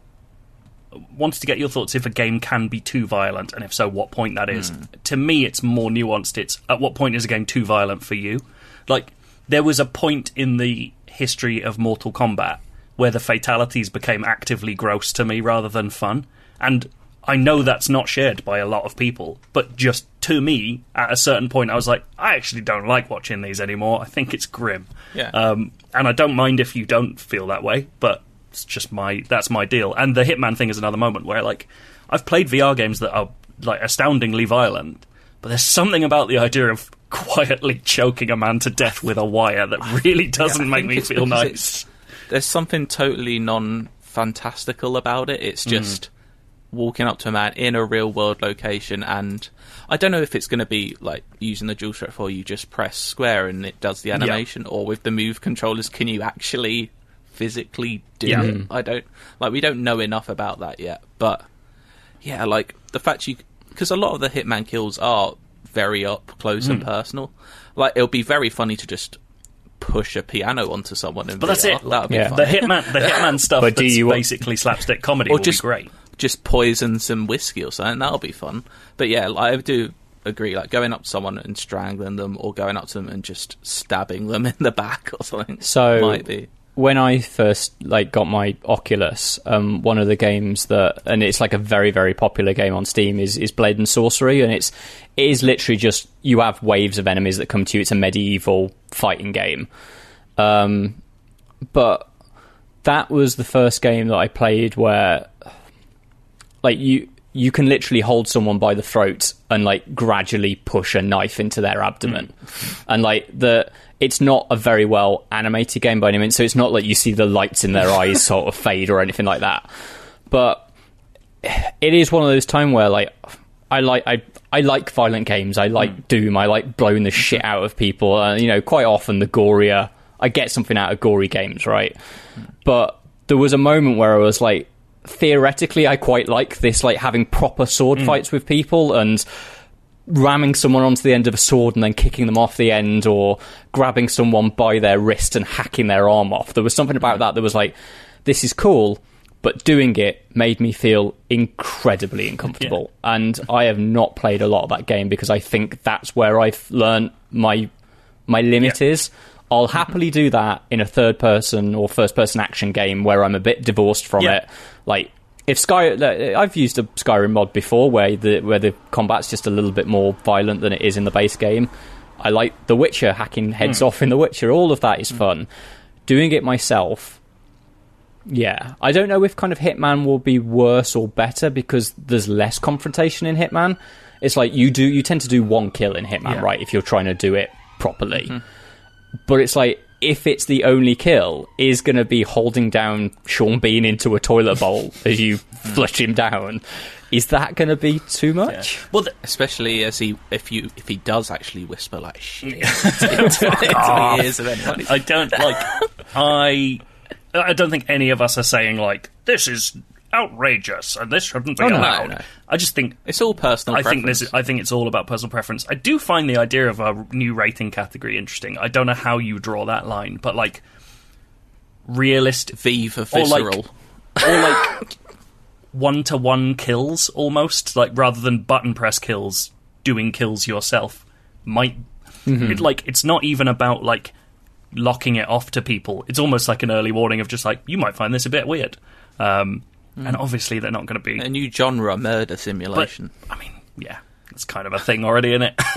wanted to get your thoughts if a game can be too violent, and if so, what point that is. Hmm. To me, it's more nuanced. It's at what point is a game too violent for you? Like there was a point in the history of Mortal Kombat where the fatalities became actively gross to me rather than fun, and I know that's not shared by a lot of people, but just to me, at a certain point, I was like, I actually don't like watching these anymore. I think it's grim. Yeah. Um, and I don't mind if you don't feel that way, but it's just my that's my deal. And the Hitman thing is another moment where like I've played VR games that are like astoundingly violent, but there's something about the idea of quietly choking a man to death with a wire that really doesn't I make me feel nice. There's something totally non-fantastical about it. It's just walking up to a man in a real world location, and I don't know if it's going to be like using the dual DualShock 4. You just press square and it does the animation, or with the move controllers, can you actually physically do Yeah. it? I don't like. We don't know enough about that yet, but yeah, like the fact you because a lot of the Hitman kills are very up close Hmm. and personal. Like it'll be very funny to just push a piano onto someone. In But that's VR. it. That would be Yeah. fun. The Hitman, the Hitman stuff But do that's you want- basically slapstick comedy or will just be great. just poison some whiskey or something. That'll be fun. But yeah, like, I do agree. Like going up to someone and strangling them, or going up to them and just stabbing them in the back or something. So might be. When I first like got my Oculus, um, one of the games that and it's like a very very popular game on Steam is is Blade and Sorcery, and it's it is literally just you have waves of enemies that come to you. It's a medieval fighting game, um, but that was the first game that I played where like you you can literally hold someone by the throat and like gradually push a knife into their abdomen hmm. and like the it's not a very well animated game by any means so it's not like you see the lights in their eyes sort of fade or anything like that but it is one of those time where like I like I I like violent games. I like hmm. Doom. I like blowing the shit out of people. Uh, you know, quite often the gorier I get something out of gory games, right? Hmm. But there was a moment where I was like, theoretically, I quite like this, like having proper sword mm. fights with people and ramming someone onto the end of a sword and then kicking them off the end, or grabbing someone by their wrist and hacking their arm off. There was something about that that was like, this is cool, but doing it made me feel incredibly uncomfortable. And I have not played a lot of that game because I think that's where I've learned my my limit Yeah. is. I'll happily do that in a third person or first person action game where I'm a bit divorced from Yeah. it. Like if Sky, I've used a Skyrim mod before where the where the combat's just a little bit more violent than it is in the base game. I like The Witcher hacking heads Hmm. off in The Witcher. All of that is fun. Doing it myself, yeah. I don't know if kind of Hitman will be worse or better because there's less confrontation in Hitman. It's like you do you tend to do one kill in Hitman, Yeah. right? If you're trying to do it properly. But it's like if it's the only kill, is going to be holding down Sean Bean into a toilet bowl as you flush him down. Is that going to be too much? Well, the, Especially as he, if you, if he does actually whisper like shit into, into the ears of anyone. I don't like. I I don't think any of us are saying like this is outrageous and this shouldn't be Oh, no, allowed. no. I just think It's all personal. I think this. preference. I think it's all about personal preference. I do find the idea of a new rating category interesting. I don't know how you draw that line, but like realistic V for Or like- visceral. or like one to one kills almost like rather than button press kills doing kills yourself might it, like it's not even about like locking it off to people it's almost like an early warning of just like you might find this a bit weird um, Mm. and obviously they're not going to be a new genre, murder but simulation. i mean yeah it's kind of a thing already in it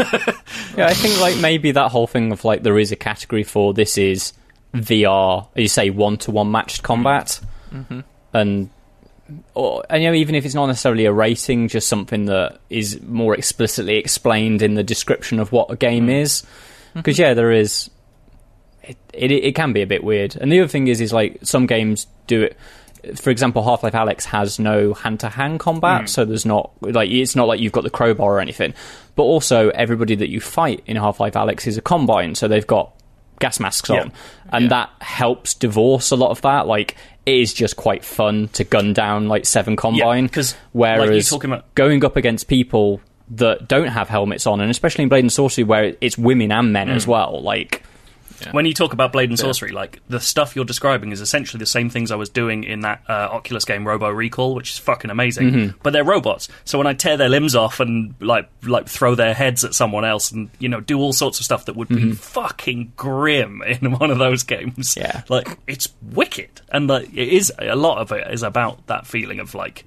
Yeah, I think like maybe that whole thing of like there is a category for this is VR, you say one to one matched combat, mm-hmm. and or and you know even if it's not necessarily a rating, just something that is more explicitly explained in the description of what a game mm. is, mm-hmm. because yeah, there is. It, it it can be a bit weird, and the other thing is is like some games do it. For example, Half Life Alyx has no hand to hand combat, so there's not like it's not like you've got the crowbar or anything. But also, everybody that you fight in Half Life Alyx is a combine, so they've got gas masks Yeah. on, and that helps divorce a lot of that. Like, it is just quite fun to gun down like seven combine, like, whereas talking about- going up against people that don't have helmets on, and especially in Blade and Sorcery, where it's women and men Mm. as well, like. When you talk about Blade and Sorcery, like the stuff you're describing is essentially the same things I was doing in that uh, Oculus game Robo Recall, which is fucking amazing. Mm-hmm. But they're robots, so when I tear their limbs off and like like throw their heads at someone else, and you know do all sorts of stuff that would be fucking grim in one of those games, Mm-hmm. Yeah. like it's wicked, and like it is a lot of it is about that feeling of like.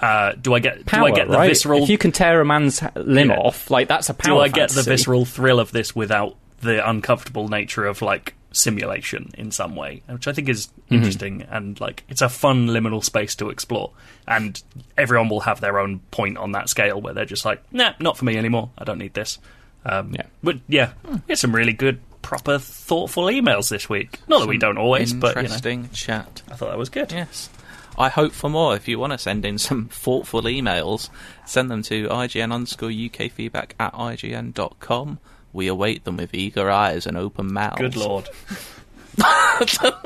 Uh, do I get Power, do I get the right? visceral If you can tear a man's limb Yeah. off, like that's a power. do I get the visceral thrill of this without the uncomfortable nature of like simulation in some way, which I think is Mm-hmm. interesting and like it's a fun liminal space to explore. And everyone will have their own point on that scale where they're just like, nah, not for me anymore. I don't need this. Um, Yeah. But yeah, we had some really good, proper, thoughtful emails this week. Not that we don't always, but you know, Interesting chat. I thought that was good. Yes. I hope for more. If you want to send in some thoughtful emails, send them to IGN underscore UK feedback at IGN.com. We await them with eager eyes and open mouths. Good lord.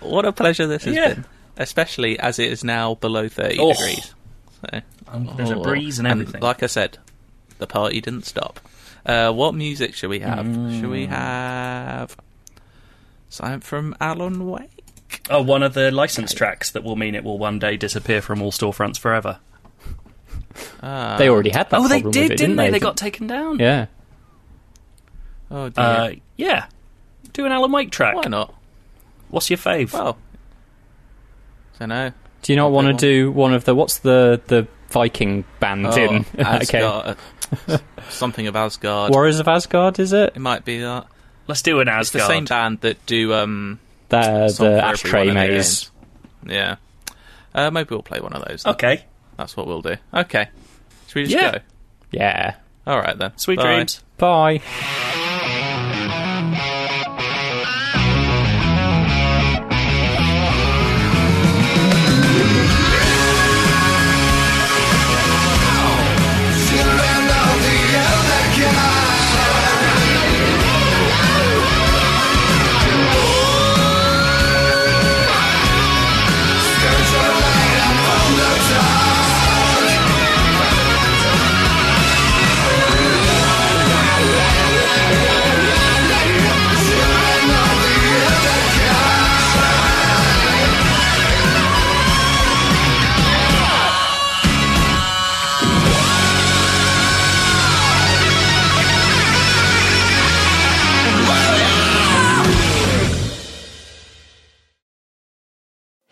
What a pleasure this has Yeah. been. Especially as it is now below 30 Oh. degrees. So, Um, there's a oh. breeze and everything. like I said, the party didn't stop. Uh, what music should we have? Should we Mm. have something from Alan Wake? oh, one of the license tracks that will mean it will one day disappear from all storefronts forever. They already had that. oh, they problem did, with it, didn't they? they? They got taken down. Yeah. Oh dear. Uh, yeah. Do an Alan Wake track. Why not? What's your fave? Well, don't know. Do you not want to do one of the what's the the Viking band Oh, in? okay. Something of Asgard. Warriors of Asgard, is it? It might be that. Let's do an Asgard. It's the same band that do um The the for ashtray Everyone maze. Yeah. Uh, maybe we'll play one of those. then. Okay. That's what we'll do. Okay. Should we just Yeah. go? Yeah. All right then. Sweet Bye. dreams. Bye.